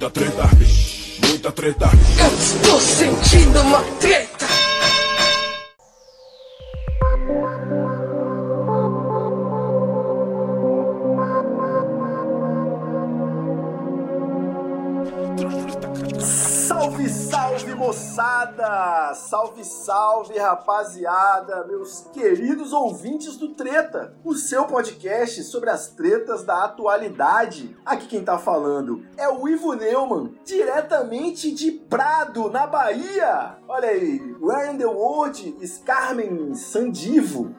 muita treta, muita treta. Eu estou sentindo uma treta. Moçada! Salve, salve rapaziada, meus queridos ouvintes do Treta, o seu podcast sobre as tretas da atualidade. Aqui quem tá falando é o Ivo Neumann, diretamente de Prado, na Bahia. Olha aí, Where in the World is Carmen Sandivo.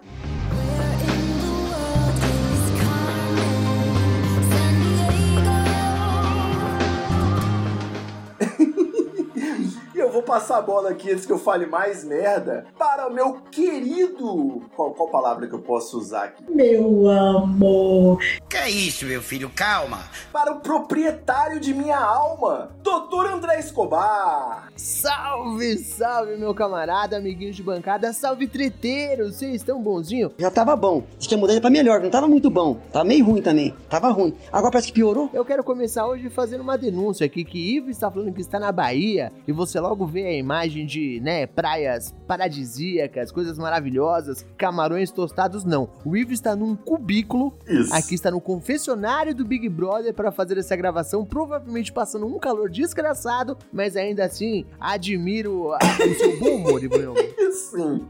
Vou passar a bola aqui antes que eu fale mais merda para o meu querido. Qual, qual palavra que eu posso usar aqui? Meu amor. Que é isso, meu filho? Calma. Para o proprietário de minha alma, Dr. André Escobar. Salve, salve, meu camarada, amiguinhos de bancada, salve treteiros, vocês estão bonzinho? Já tava bom. Diz que a mudança pra melhor, não tava muito bom. Tava meio ruim também. Tava ruim. Agora parece que piorou. Eu quero começar hoje fazendo uma denúncia aqui, que Ivo está falando que está na Bahia, e você logo vê a imagem de, né, praias paradisíacas, coisas maravilhosas, camarões tostados, não. O Ivo está num cubículo, Isso. aqui está no confessionário do Big Brother para fazer essa gravação, provavelmente passando um calor desgraçado, mas ainda assim, admiro a- o seu bom humor, Ivo. Sim.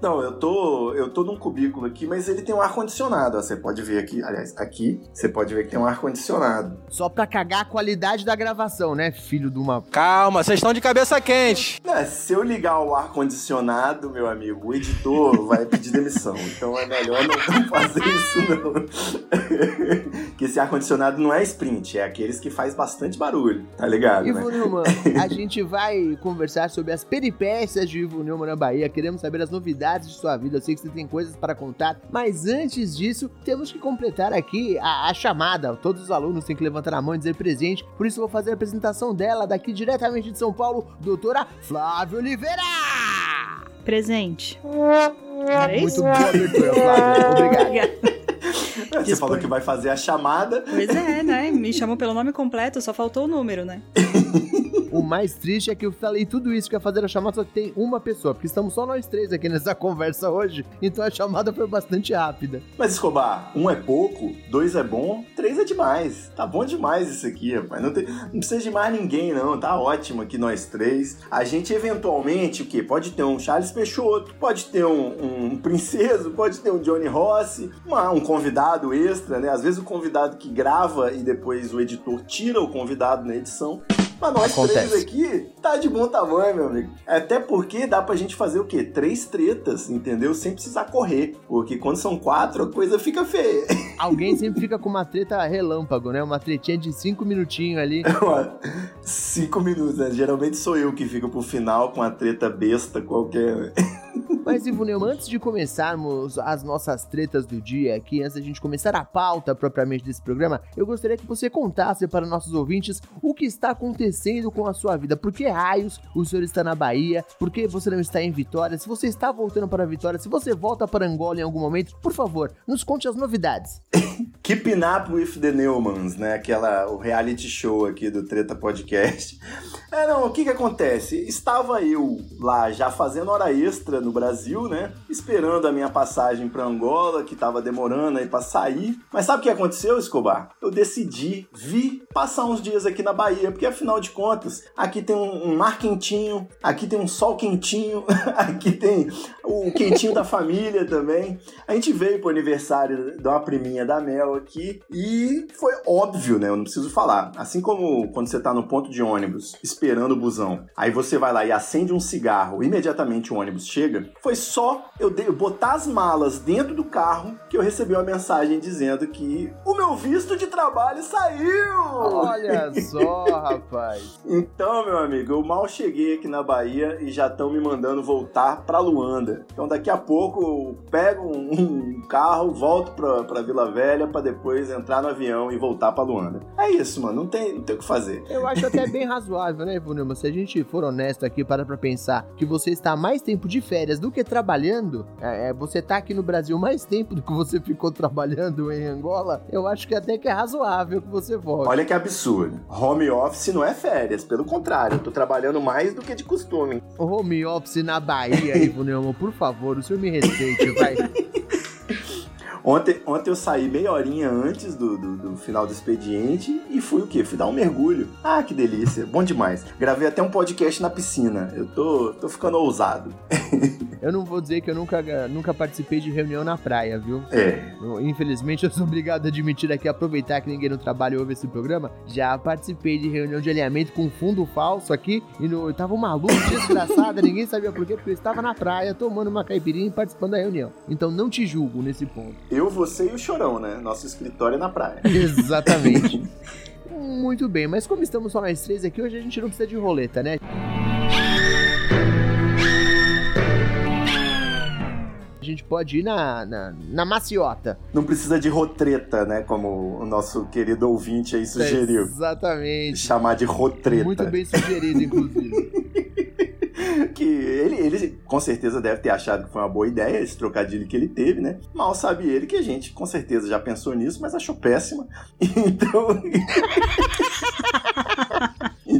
Não, eu tô, eu tô num cubículo aqui, mas ele tem um ar-condicionado. Você pode ver aqui, aliás, aqui, você pode ver que tem um ar-condicionado. Só pra cagar a qualidade da gravação, né, filho de uma... Calma, vocês estão de cabeça quente. É, se eu ligar o ar-condicionado, meu amigo, o editor vai pedir demissão. Então é melhor não, fazer isso, não. que esse ar-condicionado não é sprint, é aqueles que faz bastante barulho, tá ligado, né? Ivo Neumann, a gente vai conversar sobre as peripécias de Ivo Neumann na Bahia. Queremos saber as novidades de sua vida. Eu sei que você tem coisas para contar, mas antes disso, temos que completar aqui a, a chamada. Todos os alunos têm que levantar a mão e dizer presente. Por isso, eu vou fazer a apresentação dela daqui diretamente de São Paulo, doutora Flávia Oliveira. Presente. Era Muito isso? boa Flávia. Obrigado. Obrigada. Você falou que vai fazer a chamada. Pois é, né? Me chamou pelo nome completo, só faltou o número, né? O mais triste é que eu falei tudo isso que ia fazer a chamada, só que tem uma pessoa, porque estamos só nós três aqui nessa conversa hoje, então a chamada foi bastante rápida. Mas, Escobar, um é pouco, dois é bom, três é demais. Tá bom demais isso aqui, rapaz. Não, tem- não precisa de mais ninguém, não. Tá ótimo aqui nós três. A gente, eventualmente, o quê? Pode ter um Charles Peixoto, pode ter um, um Princeso, pode ter um Johnny Rossi, uma- um convidado extra, né? Às vezes o convidado que grava e depois o editor tira o convidado na edição. Mas nós Acontece. três aqui tá de bom tamanho, meu amigo. Até porque dá pra gente fazer o quê? Três tretas, entendeu? Sem precisar correr. Porque quando são quatro, a coisa fica feia. Alguém sempre fica com uma treta relâmpago, né? Uma tretinha de cinco minutinhos ali. Cinco minutos, né? Geralmente sou eu que fico pro final com a treta besta qualquer. Mas, Ivo Neumann, antes de começarmos as nossas tretas do dia aqui, antes da gente começar a pauta propriamente desse programa, eu gostaria que você contasse para nossos ouvintes o que está acontecendo com a sua vida. Por que raios o senhor está na Bahia? Por que você não está em Vitória? Se você está voltando para Vitória, se você volta para Angola em algum momento, por favor, nos conte as novidades. Keeping Up with the Newmans, né? Aquela, o reality show aqui do Treta Podcast. É, não, o que que acontece? Estava eu lá já fazendo hora extra no Brasil, né? Esperando a minha passagem para Angola, que tava demorando aí para sair. Mas sabe o que aconteceu, Escobar? Eu decidi vir passar uns dias aqui na Bahia, porque afinal de contas, aqui tem um, mar quentinho, aqui tem um sol quentinho, aqui tem o quentinho da família também. A gente veio pro aniversário de uma priminha da Mel aqui e foi óbvio, né? Eu não preciso falar. Assim como quando você tá no ponto de ônibus esperando o busão, aí você vai lá e acende um cigarro, imediatamente o ônibus chega. Foi só eu, eu botar as malas dentro do carro que eu recebi uma mensagem dizendo que o meu visto de trabalho saiu! Olha só, rapaz. Então, meu amigo, eu mal cheguei aqui na Bahia e já estão me mandando voltar pra Luanda. Então, daqui a pouco eu pego um, um carro, volto pra, pra Vila Velha pra depois entrar no avião e voltar pra Luanda. É isso, mano. Não tem, não tem o que fazer. Eu acho até bem razoável, né, Ivo Neumann? Se a gente for honesto aqui, para pra pensar que você está mais tempo de férias do que trabalhando, é, é, você tá aqui no Brasil mais tempo do que você ficou trabalhando em Angola, eu acho que até que é razoável que você volte. Olha que absurdo. Home office não é férias, pelo contrário, eu tô trabalhando mais do que de costume. Home office na Bahia, Ivo Neumann, por favor, o senhor me respeite, vai. Ontem, ontem eu saí meia horinha antes do, do, do, final do expediente e fui o quê? Fui dar um mergulho. Ah, que delícia. Bom demais. Gravei até um podcast na piscina. Eu tô, tô ficando ousado. eu não vou dizer que eu nunca, nunca participei de reunião na praia, viu? É. Eu, infelizmente, eu sou obrigado a admitir aqui, aproveitar que ninguém no trabalho ouve esse programa. Já participei de reunião de alinhamento com fundo falso aqui e no, tava uma luz desgraçada, ninguém sabia por quê, porque eu estava na praia tomando uma caipirinha e participando da reunião. Então não te julgo nesse ponto. Eu, você e o Chorão, né? Nosso escritório é na praia. Exatamente. Muito bem, mas como estamos só nós três aqui, hoje a gente não precisa de roleta, né? A gente pode ir na, na, na maciota. Não precisa de rotreta, né? Como o nosso querido ouvinte aí sugeriu. exatamente. Chamar de rotreta. Muito bem sugerido, inclusive. que ele, ele com certeza deve ter achado que foi uma boa ideia esse trocadilho que ele teve, né? Mal sabe ele que a gente com certeza já pensou nisso, mas achou péssima. Então.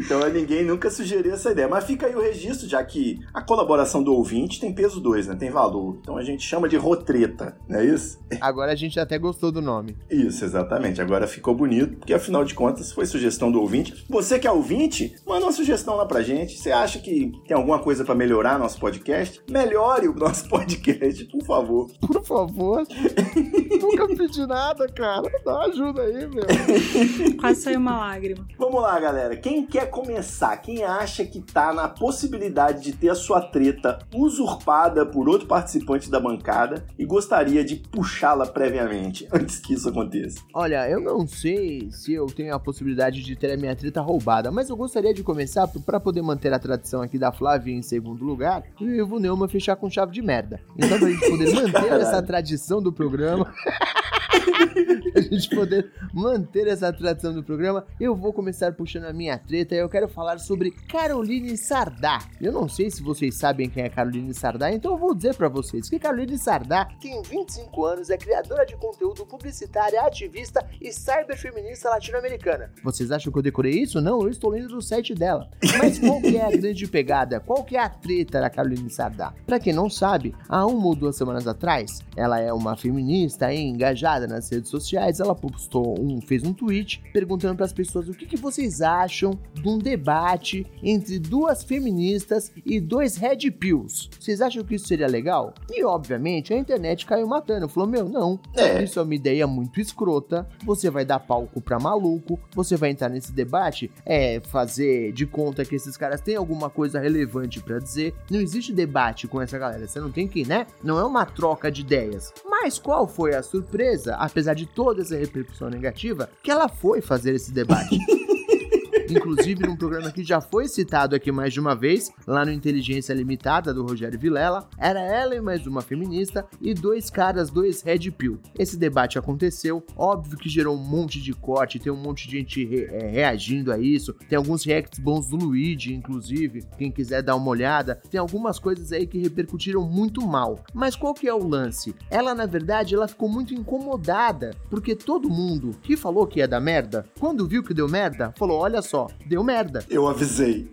Então ninguém nunca sugeriu essa ideia. Mas fica aí o registro, já que a colaboração do ouvinte tem peso 2, né? Tem valor. Então a gente chama de rotreta, não é isso? Agora a gente até gostou do nome. Isso, exatamente. Agora ficou bonito, porque afinal de contas foi sugestão do ouvinte. Você que é ouvinte, manda uma sugestão lá pra gente. Você acha que tem alguma coisa para melhorar nosso podcast? Melhore o nosso podcast, por favor. Por favor. nunca pedi nada, cara. Dá ajuda aí, meu. Quase saiu uma lágrima. Vamos lá, galera. Quem quer começar, quem acha que tá na possibilidade de ter a sua treta usurpada por outro participante da bancada e gostaria de puxá-la previamente, antes que isso aconteça? Olha, eu não sei se eu tenho a possibilidade de ter a minha treta roubada, mas eu gostaria de começar para poder manter a tradição aqui da Flávia em segundo lugar e o Ivo Neumann fechar com chave de merda. Então, pra gente poder manter Caralho. essa tradição do programa. a gente poder manter essa tradição do programa, eu vou começar puxando a minha treta e eu quero falar sobre Caroline Sardá. Eu não sei se vocês sabem quem é Caroline Sardá, então eu vou dizer para vocês que Caroline Sardá tem 25 anos, é criadora de conteúdo publicitária, ativista e cyberfeminista latino-americana. Vocês acham que eu decorei isso? Não, eu estou lendo do site dela. Mas qual que é a grande pegada? Qual que é a treta da Caroline Sardá? Para quem não sabe, há uma ou duas semanas atrás, ela é uma feminista engajada nas redes sociais, ela postou um, fez um tweet perguntando para as pessoas o que, que vocês acham de um debate entre duas feministas e dois red pills. Vocês acham que isso seria legal? E obviamente a internet caiu matando, falou: "Meu, não. É. Isso é uma ideia muito escrota. Você vai dar palco para maluco, você vai entrar nesse debate, é fazer de conta que esses caras têm alguma coisa relevante para dizer. Não existe debate com essa galera. Você não tem que, né? Não é uma troca de ideias. Mas qual foi a surpresa? apesar de toda essa repercussão negativa, que ela foi fazer esse debate. inclusive num programa que já foi citado aqui mais de uma vez, lá no Inteligência Limitada do Rogério Vilela. Era ela e mais uma feminista e dois caras, dois Red Pill. Esse debate aconteceu, óbvio que gerou um monte de corte, tem um monte de gente re é, reagindo a isso, tem alguns reacts bons do Luigi, inclusive, quem quiser dar uma olhada, tem algumas coisas aí que repercutiram muito mal. Mas qual que é o lance? Ela, na verdade, ela ficou muito incomodada, porque todo mundo que falou que ia dar merda, quando viu que deu merda, falou, olha só, só, deu merda. Eu avisei.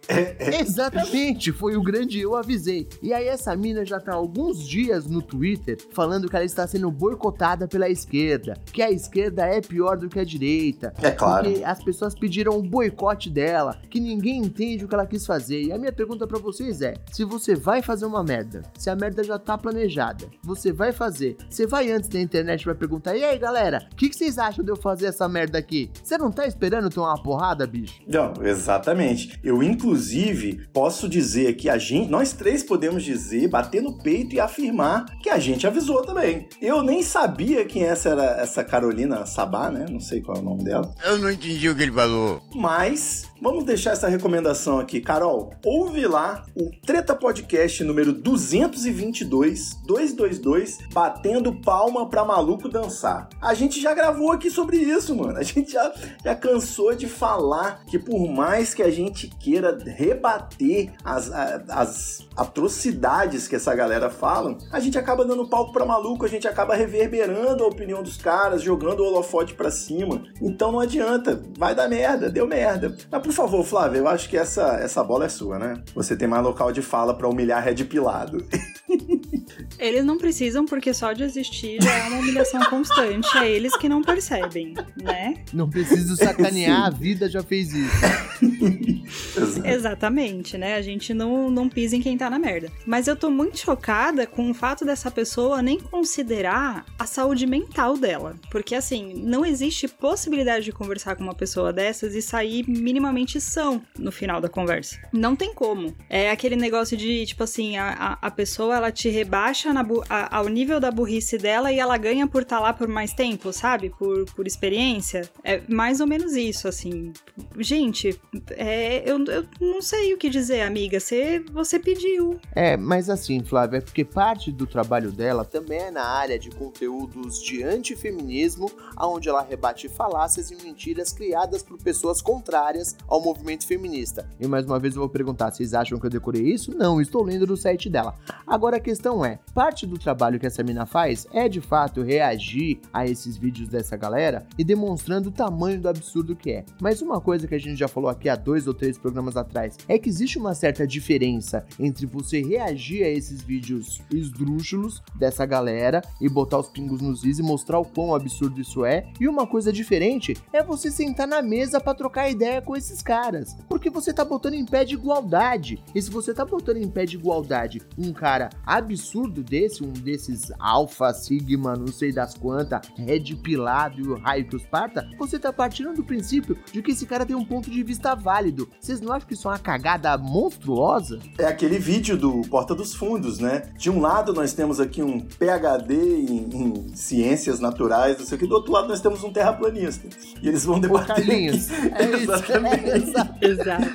Exatamente, foi o grande eu avisei. E aí essa mina já tá há alguns dias no Twitter falando que ela está sendo boicotada pela esquerda, que a esquerda é pior do que a direita. É claro. Porque as pessoas pediram um boicote dela, que ninguém entende o que ela quis fazer. E a minha pergunta para vocês é: se você vai fazer uma merda, se a merda já tá planejada, você vai fazer, você vai antes da internet para perguntar: "E aí, galera, o que, que vocês acham de eu fazer essa merda aqui?" Você não tá esperando tomar uma porrada, bicho? Não, exatamente. Eu, inclusive, posso dizer que a gente, nós três podemos dizer, bater no peito e afirmar que a gente avisou também. Eu nem sabia quem essa era essa Carolina Sabá, né? Não sei qual é o nome dela. Eu não entendi o que ele falou. Mas vamos deixar essa recomendação aqui. Carol, ouve lá o Treta Podcast número 222, 222, batendo palma pra maluco dançar. A gente já gravou aqui sobre isso, mano. A gente já, já cansou de falar que por mais que a gente queira rebater as, as atrocidades que essa galera fala, a gente acaba dando palco pra maluco, a gente acaba reverberando a opinião dos caras, jogando o holofote pra cima. Então não adianta, vai dar merda, deu merda. Mas por favor, Flávio, eu acho que essa, essa bola é sua, né? Você tem mais local de fala pra humilhar Red Pilado. Eles não precisam, porque só de existir já é uma humilhação constante. É eles que não percebem, né? Não preciso sacanear, a vida já fez isso. Exatamente, né? A gente não, não pisa em quem tá na merda. Mas eu tô muito chocada com o fato dessa pessoa nem considerar a saúde mental dela. Porque, assim, não existe possibilidade de conversar com uma pessoa dessas e sair minimamente são no final da conversa. Não tem como. É aquele negócio de, tipo assim, a, a, pessoa ela te rebaixa na, a, ao nível da burrice dela e ela ganha por estar tá lá por mais tempo, sabe? Por, por experiência. É mais ou menos isso, assim. Gente, é, eu, eu não sei o que dizer, amiga. Você, você pediu. É, mas assim, Flávia, é porque parte do trabalho dela também é na área de conteúdos de antifeminismo, onde ela rebate falácias e mentiras criadas por pessoas contrárias ao movimento feminista. E mais uma vez eu vou perguntar, vocês acham que eu decorei isso? Não, estou lendo do site dela. Agora a questão é, parte do trabalho que essa mina faz é de fato reagir a esses vídeos dessa galera e demonstrando o tamanho do absurdo que é. Mas uma coisa que a gente já falou aqui há dois ou três programas atrás. É que existe uma certa diferença entre você reagir a esses vídeos esdrúxulos dessa galera e botar os pingos nos is e mostrar o quão absurdo isso é, e uma coisa diferente é você sentar na mesa para trocar ideia com esses caras, porque você tá botando em pé de igualdade. E se você tá botando em pé de igualdade um cara absurdo desse, um desses alfa, sigma, não sei das quantas, red pilado e o raio que os parta, você tá partindo do princípio de que esse cara tem um ponto de vista válido. Vocês não acham que isso é uma cagada monstruosa? É aquele vídeo do Porta dos Fundos, né? De um lado nós temos aqui um PhD em, em ciências naturais, não sei o que, do outro lado nós temos um terraplanista. E eles vão debater. Carlinhos, é Exatamente. É, exato.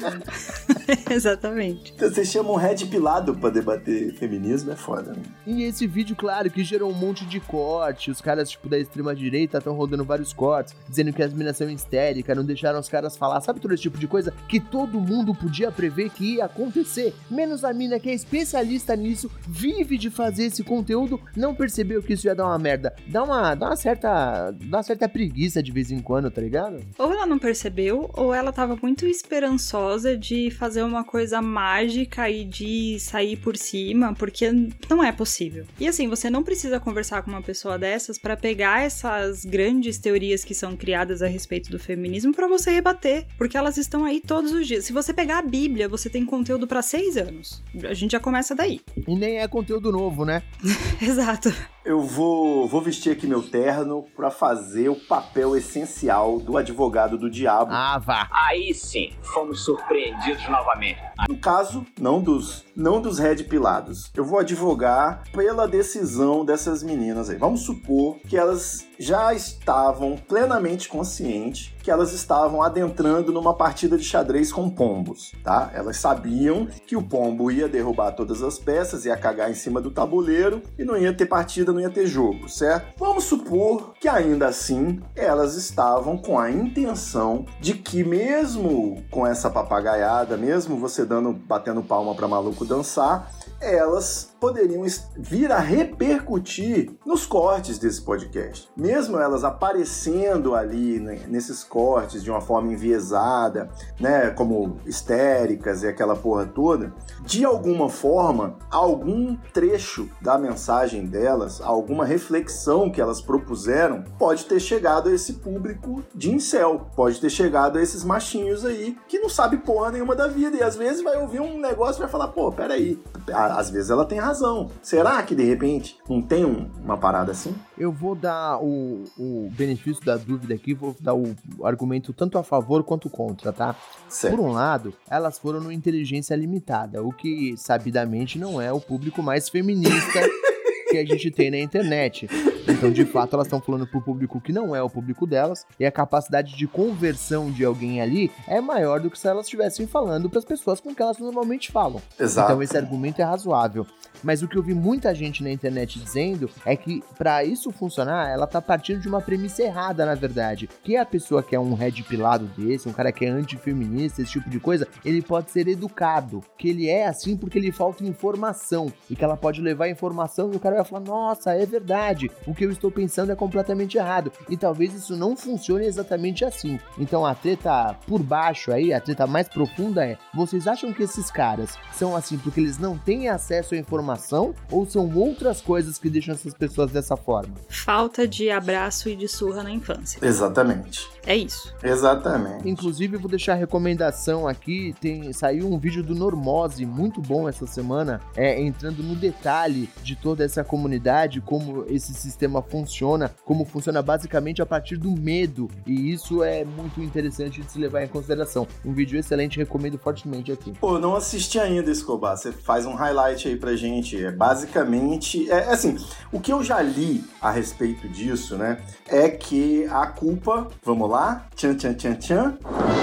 Exatamente. Então, vocês chamam Red Pilado pra debater feminismo, é foda, né? E esse vídeo, claro, que gerou um monte de corte. Os caras, tipo, da extrema-direita estão rodando vários cortes, dizendo que as minas são histéricas, não deixaram os caras falar. Sabe todo esse tipo de coisa que todo mundo podia prever que ia acontecer? Menos a mina que é especialista nisso, vive de fazer esse conteúdo, não percebeu que isso ia dar uma merda. Dá uma, dá uma certa. dá uma certa preguiça de vez em quando, tá ligado? Ou ela não percebeu, ou ela tava muito esperançosa de fazer uma coisa mágica e de sair por cima, porque não é possível. E assim, você não precisa conversar com uma pessoa dessas para pegar essas grandes teorias que são criadas a respeito do feminismo para você rebater, porque elas estão aí todos os dias. Se você pegar a Bíblia, você tem conteúdo para seis anos. A gente já começa daí. E nem é conteúdo novo, né? Exato. Eu vou, vou vestir aqui meu terno para fazer o papel essencial do advogado do diabo. Ah, vá. Aí sim, fomos surpreendidos novamente. No caso, não dos, não dos red pilados. Eu vou advogar pela decisão dessas meninas aí. Vamos supor que elas já estavam plenamente conscientes que elas estavam adentrando numa partida de xadrez com pombos, tá? Elas sabiam que o pombo ia derrubar todas as peças, ia cagar em cima do tabuleiro e não ia ter partida, não ia ter jogo, certo? Vamos supor que ainda assim elas estavam com a intenção de que mesmo com essa papagaiada, mesmo você dando batendo palma para maluco dançar, elas poderiam vir a repercutir nos cortes desse podcast. Mesmo elas aparecendo ali né, nesses cortes de uma forma enviesada, né, como histéricas e aquela porra toda, de alguma forma, algum trecho da mensagem delas, alguma reflexão que elas propuseram, pode ter chegado a esse público de incel, pode ter chegado a esses machinhos aí que não sabe porra nenhuma da vida e às vezes vai ouvir um negócio e vai falar, pô, peraí, às vezes ela tem razão. Será que de repente não tem um, uma parada assim? Eu vou dar o, o benefício da dúvida aqui, vou dar o argumento tanto a favor quanto contra, tá? Certo. Por um lado, elas foram no inteligência limitada, o que sabidamente não é o público mais feminista que a gente tem na internet. Então, de fato, elas estão falando pro público que não é o público delas, e a capacidade de conversão de alguém ali é maior do que se elas estivessem falando para as pessoas com que elas normalmente falam. Exato. Então, esse argumento é razoável. Mas o que eu vi muita gente na internet dizendo é que para isso funcionar, ela tá partindo de uma premissa errada, na verdade. Que a pessoa que é um red pilado desse, um cara que é antifeminista, esse tipo de coisa, ele pode ser educado. Que ele é assim porque lhe falta informação. E que ela pode levar informação e o cara vai falar: Nossa, é verdade. O que eu estou pensando é completamente errado. E talvez isso não funcione exatamente assim. Então a treta por baixo aí, a treta mais profunda é: vocês acham que esses caras são assim porque eles não têm acesso à informação? Ou são outras coisas que deixam essas pessoas dessa forma? Falta de abraço e de surra na infância. Exatamente. É isso. Exatamente. Inclusive, eu vou deixar a recomendação aqui. Tem saiu um vídeo do Normose muito bom essa semana, é entrando no detalhe de toda essa comunidade, como esse sistema funciona, como funciona basicamente a partir do medo. E isso é muito interessante de se levar em consideração. Um vídeo excelente, recomendo fortemente aqui. Pô, não assisti ainda, Escobar. Você faz um highlight aí pra gente. É basicamente. É assim, o que eu já li a respeito disso, né? É que a culpa. Vamos lá? Tchan, tchan, tchan, tchan.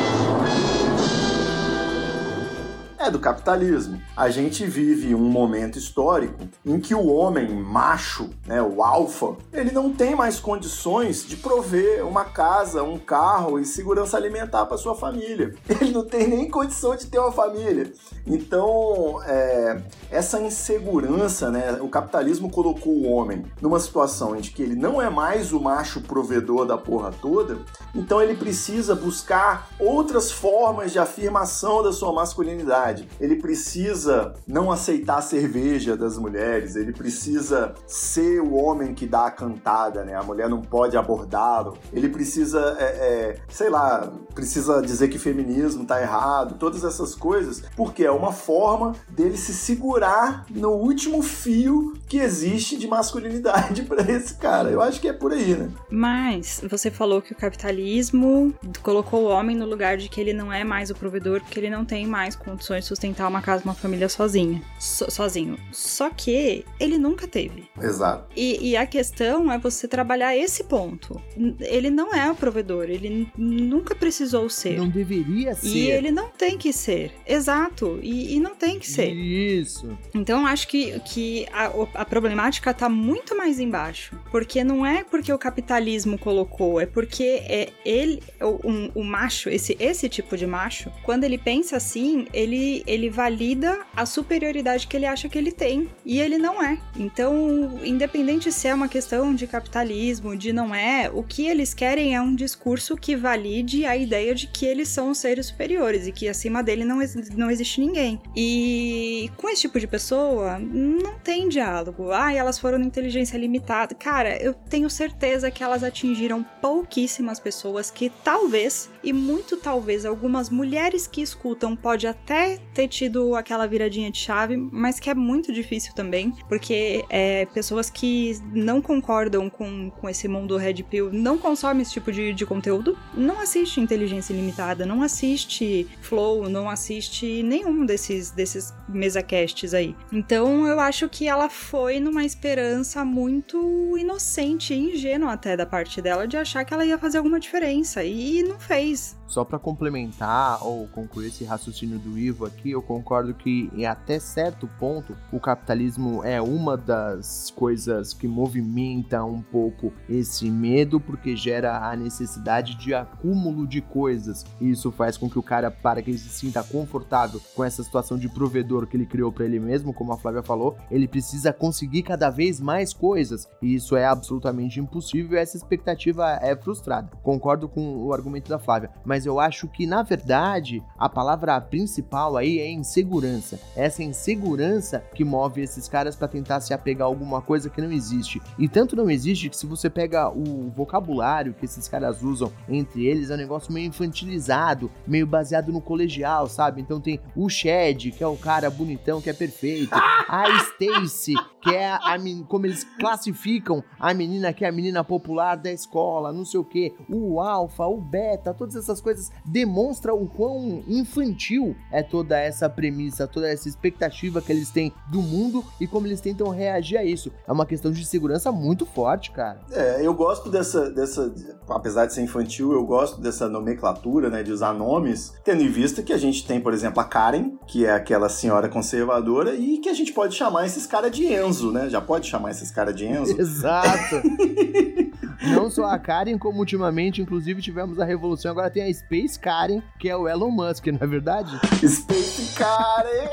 É do capitalismo. A gente vive um momento histórico em que o homem macho, né, o alfa, ele não tem mais condições de prover uma casa, um carro e segurança alimentar para sua família. Ele não tem nem condição de ter uma família. Então, é, essa insegurança, né, o capitalismo colocou o homem numa situação em que ele não é mais o macho provedor da porra toda, então ele precisa buscar outras formas de afirmação da sua masculinidade ele precisa não aceitar a cerveja das mulheres, ele precisa ser o homem que dá a cantada, né? A mulher não pode abordá-lo. Ele precisa, é, é, sei lá, precisa dizer que feminismo tá errado, todas essas coisas, porque é uma forma dele se segurar no último fio que existe de masculinidade para esse cara. Eu acho que é por aí, né? Mas você falou que o capitalismo colocou o homem no lugar de que ele não é mais o provedor, porque ele não tem mais condições sustentar uma casa, uma família sozinha, so, sozinho. Só que ele nunca teve. Exato. E, e, a questão é você trabalhar esse ponto. Ele não é o provedor, ele nunca precisou ser. Não deveria ser. E ele não tem que ser. Exato. E, e não tem que ser. Isso. Então acho que, que a, a problemática tá muito mais embaixo. Porque não é porque o capitalismo colocou, é porque é ele, o, um, o macho, esse, esse tipo de macho, quando ele pensa assim, ele, ele valida a superioridade que ele acha que ele tem. E ele não é. Então, independente se é uma questão de capitalismo, de não é, o que eles querem é um discurso que valide a ideia de que eles são seres superiores e que acima dele não, não existe ninguém. E com esse tipo de pessoa, não tem diálogo. Ah, elas foram inteligência limitada. Cara, eu tenho certeza que elas atingiram pouquíssimas pessoas que talvez, e muito talvez, algumas mulheres que escutam pode até ter tido aquela viradinha de chave, mas que é muito difícil também, porque é, pessoas que não concordam com, com esse mundo Red Pill não consomem esse tipo de, de conteúdo, não assiste Inteligência Limitada, não assiste Flow, não assiste nenhum desses, desses mesacasts aí. Então eu acho que ela foi numa esperança muito inocente e ingênua até da parte dela de achar que ela ia fazer alguma diferença e não fez. Só para complementar ou concluir esse raciocínio do Ivo aqui, eu concordo que em até certo ponto o capitalismo é uma das coisas que movimenta um pouco esse medo porque gera a necessidade de acúmulo de coisas. E isso faz com que o cara para que ele se sinta confortável com essa situação de provedor que ele criou para ele mesmo, como a Flávia falou, ele precisa conseguir cada vez mais coisas. E isso é absolutamente impossível essa expectativa é frustrada. Concordo com o argumento da Flávia, mas eu acho que na verdade a palavra principal aí é insegurança. Essa insegurança que move esses caras para tentar se apegar a alguma coisa que não existe. E tanto não existe que se você pega o vocabulário que esses caras usam entre eles, é um negócio meio infantilizado, meio baseado no colegial, sabe? Então tem o Shed, que é o cara bonitão, que é perfeito. A Stacy, que é a, men- como eles classificam a menina que é a menina popular da escola, não sei o que, o alfa, o beta, todas essas coisas demonstra o quão infantil é toda essa premissa, toda essa expectativa que eles têm do mundo e como eles tentam reagir a isso. É uma questão de segurança muito forte, cara. É, eu gosto dessa, dessa, apesar de ser infantil, eu gosto dessa nomenclatura, né, de usar nomes, tendo em vista que a gente tem, por exemplo, a Karen, que é aquela senhora conservadora, e que a gente pode chamar esses caras de Enzo, né? Já pode chamar esses caras de Enzo? Exato. Não só a Karen, como ultimamente, inclusive, tivemos a revolução. Agora tem a Space Karen, que é o Elon Musk, não é verdade? Space Karen!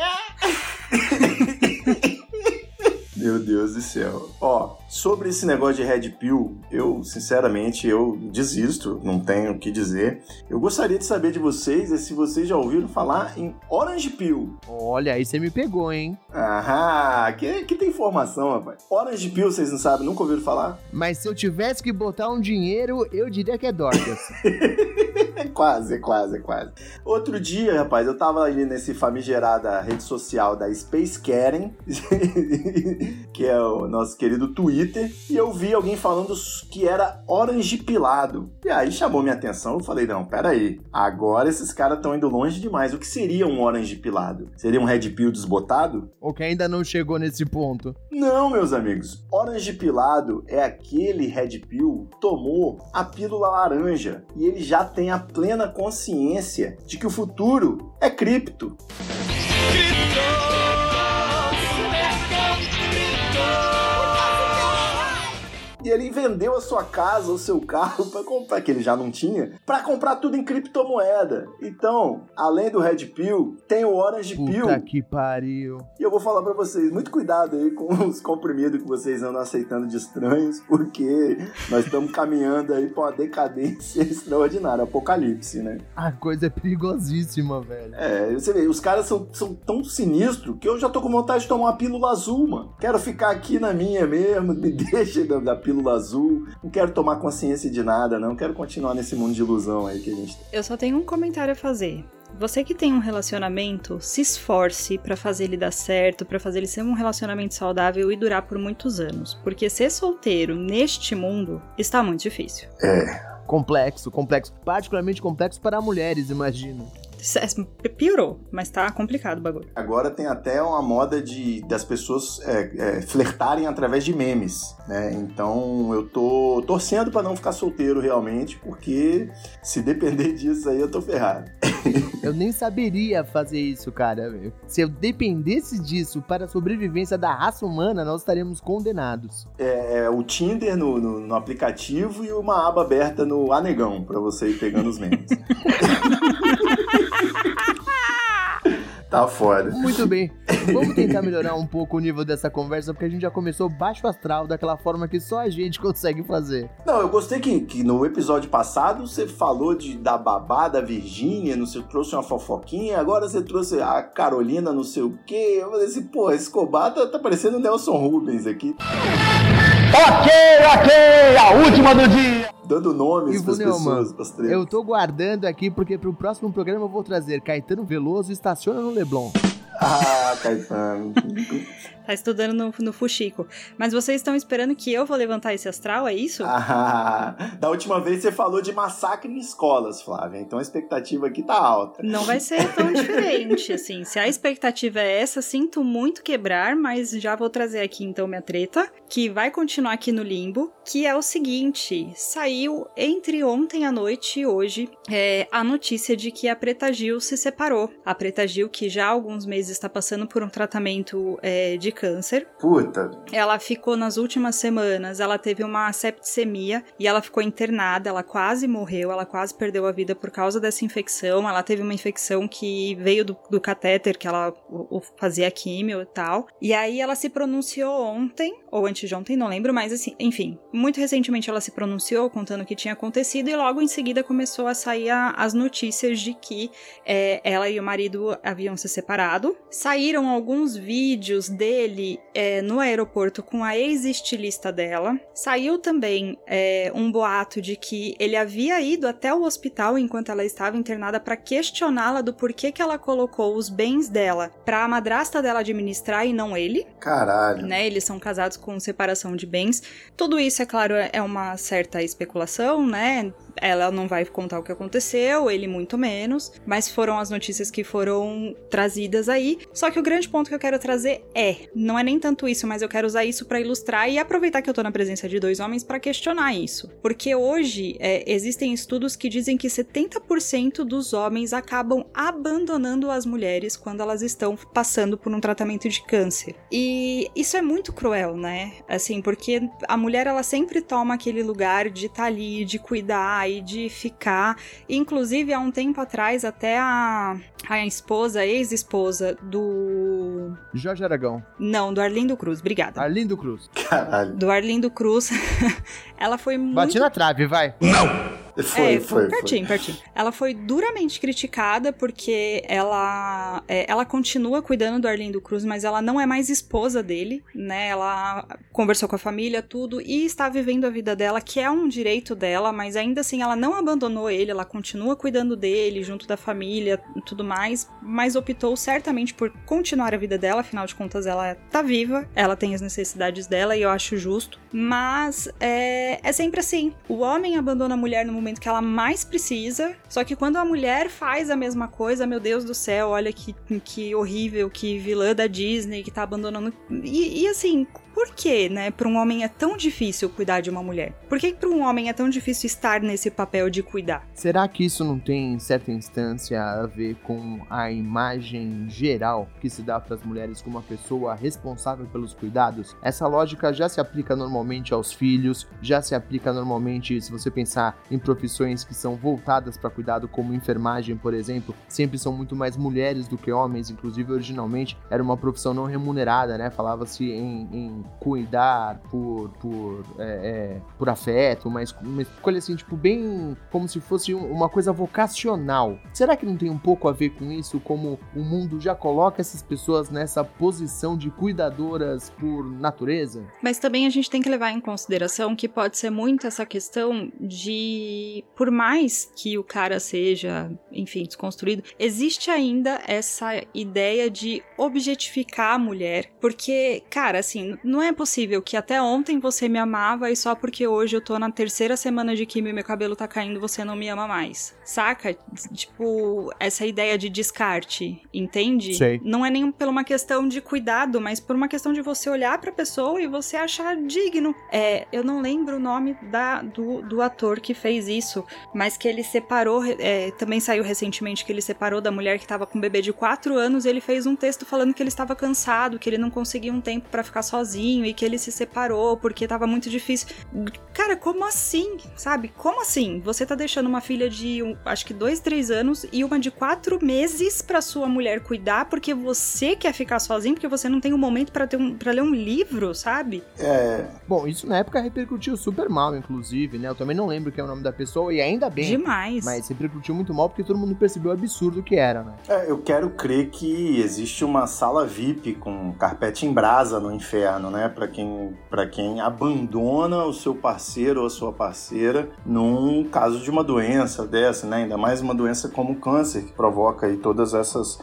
Meu Deus do céu. Ó, sobre esse negócio de Red Pill, eu, sinceramente, eu desisto, não tenho o que dizer. Eu gostaria de saber de vocês é se vocês já ouviram falar em Orange Pill. Olha, aí você me pegou, hein? Aham, que, que tem informação, rapaz. Orange Pill, vocês não sabem, nunca ouviram falar? Mas se eu tivesse que botar um dinheiro, eu diria que é Dorcas. Quase, quase, quase. Outro dia, rapaz, eu tava ali nesse famigerada rede social da Space Karen, que é o nosso querido Twitter, e eu vi alguém falando que era orange pilado. E aí chamou minha atenção, eu falei, não, pera aí, agora esses caras estão indo longe demais. O que seria um orange pilado? Seria um red pill desbotado? Ou que ainda não chegou nesse ponto. Não, meus amigos. Orange pilado é aquele red pill que tomou a pílula laranja e ele já tem a plena consciência de que o futuro é cripto. E ele vendeu a sua casa, o seu carro para comprar, que ele já não tinha, para comprar tudo em criptomoeda. Então, além do Red Pill, tem o Orange Pill. Puta que pariu. E eu vou falar pra vocês, muito cuidado aí com os comprimidos que vocês andam aceitando de estranhos, porque nós estamos caminhando aí pra uma decadência extraordinária, apocalipse, né? A coisa é perigosíssima, velho. É, você vê, os caras são, são tão sinistros que eu já tô com vontade de tomar uma pílula azul, mano. Quero ficar aqui na minha mesmo, me deixa da, da pílula azul. Não quero tomar consciência de nada, não. Quero continuar nesse mundo de ilusão aí que a gente tem. Eu só tenho um comentário a fazer. Você que tem um relacionamento, se esforce pra fazer ele dar certo, pra fazer ele ser um relacionamento saudável e durar por muitos anos, porque ser solteiro neste mundo está muito difícil. É. Complexo, complexo. Particularmente complexo para mulheres, imagino. Piorou, mas tá complicado o bagulho. Agora tem até uma moda de das pessoas é, é, flertarem através de memes, né? Então eu tô torcendo pra não ficar solteiro realmente, porque se depender disso aí eu tô ferrado. Eu nem saberia fazer isso, cara. Se eu dependesse disso para a sobrevivência da raça humana, nós estaríamos condenados. É, é o Tinder no, no, no aplicativo e uma aba aberta no Anegão pra você ir pegando os memes. Tá foda. Muito bem. Vamos tentar melhorar um pouco o nível dessa conversa, porque a gente já começou baixo astral, daquela forma que só a gente consegue fazer. Não, eu gostei que, que no episódio passado você falou de, da babá da Virgínia, não sei, trouxe uma fofoquinha, agora você trouxe a Carolina, não sei o quê. Eu falei assim, pô, esse Escobar tá, tá parecendo o Nelson Rubens aqui. Ok, ok, a última do dia. Dando nomes pras Neumann, pessoas, pras tretas. eu tô guardando aqui porque pro próximo programa eu vou trazer Caetano Veloso estaciona no Leblon. Ah, Caetano. Tá estudando no, no Fuxico. Mas vocês estão esperando que eu vou levantar esse astral, é isso? Ah, da última vez você falou de massacre em escolas, Flávia. Então a expectativa aqui tá alta. Não vai ser tão diferente, assim. Se a expectativa é essa, sinto muito quebrar, mas já vou trazer aqui então minha treta, que vai continuar aqui no limbo, que é o seguinte: saiu entre ontem à noite e hoje é, a notícia de que a Preta Gil se separou. A Preta Gil, que já há alguns meses está passando por um tratamento é, de câncer. Puta. Ela ficou nas últimas semanas, ela teve uma septicemia e ela ficou internada, ela quase morreu, ela quase perdeu a vida por causa dessa infecção. Ela teve uma infecção que veio do, do catéter que ela o, o fazia químio e tal. E aí ela se pronunciou ontem, ou antes de ontem, não lembro, mas assim, enfim, muito recentemente ela se pronunciou contando o que tinha acontecido e logo em seguida começou a sair a, as notícias de que é, ela e o marido haviam se separado. Saíram alguns vídeos dele é, no aeroporto com a ex-estilista dela. Saiu também é, um boato de que ele havia ido até o hospital enquanto ela estava internada para questioná-la do porquê que ela colocou os bens dela para a madrasta dela administrar e não ele. Caralho. Né? Eles são casados com separação de bens. Tudo isso, é claro, é uma certa especulação, né? Ela não vai contar o que aconteceu, ele muito menos, mas foram as notícias que foram trazidas aí. Só que o grande ponto que eu quero trazer é, não é nem tanto isso, mas eu quero usar isso para ilustrar e aproveitar que eu tô na presença de dois homens para questionar isso. Porque hoje é, existem estudos que dizem que 70% dos homens acabam abandonando as mulheres quando elas estão passando por um tratamento de câncer. E isso é muito cruel, né? Assim, porque a mulher ela sempre toma aquele lugar de estar tá ali, de cuidar e de ficar. Inclusive, há um tempo atrás, até a, a esposa, a ex-esposa do. Jorge Aragão. Não, do Arlindo Cruz, obrigada. Arlindo Cruz. Caralho. Do Arlindo Cruz. ela foi muito. Bati na trave, vai. Não! Foi, é, foi, pertinho, foi. pertinho. Ela foi duramente criticada porque ela, é, ela continua cuidando do Arlindo Cruz, mas ela não é mais esposa dele, né? Ela conversou com a família, tudo, e está vivendo a vida dela, que é um direito dela, mas ainda assim ela não abandonou ele, ela continua cuidando dele, junto da família, tudo mais, mas optou certamente por continuar a vida dela, afinal de contas ela tá viva, ela tem as necessidades dela e eu acho justo. Mas é, é sempre assim: o homem abandona a mulher no momento que ela mais precisa. Só que quando a mulher faz a mesma coisa, meu Deus do céu, olha que, que horrível, que vilã da Disney que tá abandonando. E, e assim, por que, né, para um homem é tão difícil cuidar de uma mulher? Por que para um homem é tão difícil estar nesse papel de cuidar? Será que isso não tem, em certa instância, a ver com a imagem geral que se dá para as mulheres como uma pessoa responsável pelos cuidados? Essa lógica já se aplica normalmente aos filhos, já se aplica normalmente, se você pensar em profissões que são voltadas para cuidado, como enfermagem, por exemplo, sempre são muito mais mulheres do que homens, inclusive originalmente era uma profissão não remunerada, né? Falava-se em, em cuidar por, por, é, é, por afeto, mas uma escolha assim, tipo, bem como se fosse uma coisa vocacional. Será que não tem um pouco a ver com isso? Como o mundo já coloca essas pessoas nessa posição de cuidadoras por natureza? Mas também a gente tem que levar em consideração que pode ser muito essa questão de, por mais que o cara seja, enfim, desconstruído, existe ainda essa ideia de objetificar a mulher, porque, cara, assim, não é possível que até ontem você me amava e só porque hoje eu tô na terceira semana de quimio e meu cabelo tá caindo, você não me ama mais. Saca? Tipo, essa ideia de descarte, entende? Sei. Não é nem por uma questão de cuidado, mas por uma questão de você olhar pra pessoa e você achar digno. É, eu não lembro o nome da, do, do ator que fez isso, mas que ele separou, é, também saiu recentemente que ele separou da mulher que tava com um bebê de 4 anos, ele fez um texto falando que ele estava cansado, que ele não conseguia um tempo para ficar sozinho sozinho e que ele se separou porque tava muito difícil. Cara, como assim? Sabe? Como assim? Você tá deixando uma filha de, um, acho que dois, três anos e uma de quatro meses para sua mulher cuidar porque você quer ficar sozinho, porque você não tem um momento para ter um, pra ler um livro, sabe? É. Bom, isso na época repercutiu super mal, inclusive, né? Eu também não lembro que é o nome da pessoa e ainda bem. Demais. Mas repercutiu muito mal porque todo mundo percebeu o absurdo que era, né? É, eu quero crer que existe uma sala VIP com carpete em brasa no inferno, né? Para quem, quem abandona o seu parceiro ou a sua parceira num caso de uma doença dessa, né? Ainda mais uma doença como o câncer, que provoca aí todas essas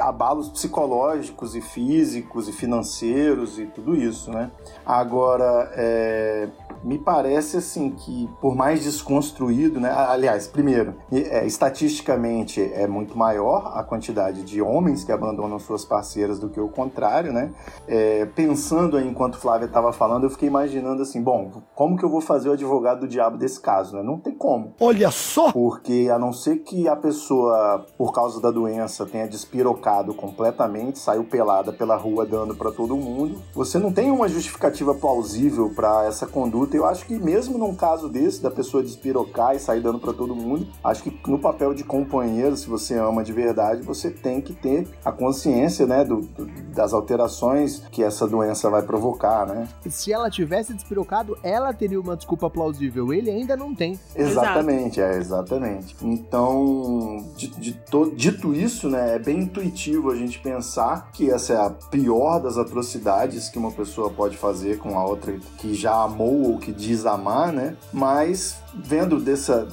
abalos psicológicos e físicos e financeiros e tudo isso, né? Agora, é, me parece assim que por mais desconstruído, né? Aliás, primeiro, é, estatisticamente é muito maior a quantidade de homens que abandonam suas parceiras do que o contrário, né? É, pensando aí, enquanto Flávia estava falando, eu fiquei imaginando assim, bom, como que eu vou fazer o advogado do diabo desse caso, né? Não tem como. Olha só! Porque a não ser que a pessoa, por causa da doença, tenha despirocado completamente, saiu pelada pela rua dando para todo mundo, você não tem uma justificativa plausível para essa conduta Eu acho que mesmo num caso desse, da pessoa despirocar e sair dando para todo mundo, acho que no papel de companheiro, se você ama de verdade, você tem que ter a consciência, né, do, do, das alterações que essa doença vai provocar, né? Se ela tivesse despirocado, ela teria uma desculpa plausível. Ele ainda não tem. Exatamente, Exato. é, exatamente. Então, de, de to, dito isso, né, é bem intuitivo a gente pensar que essa é a pior das atrocidades que uma pessoa pode fazer com a outra que já amou ou que diz amar, né? Mas vendo dessa,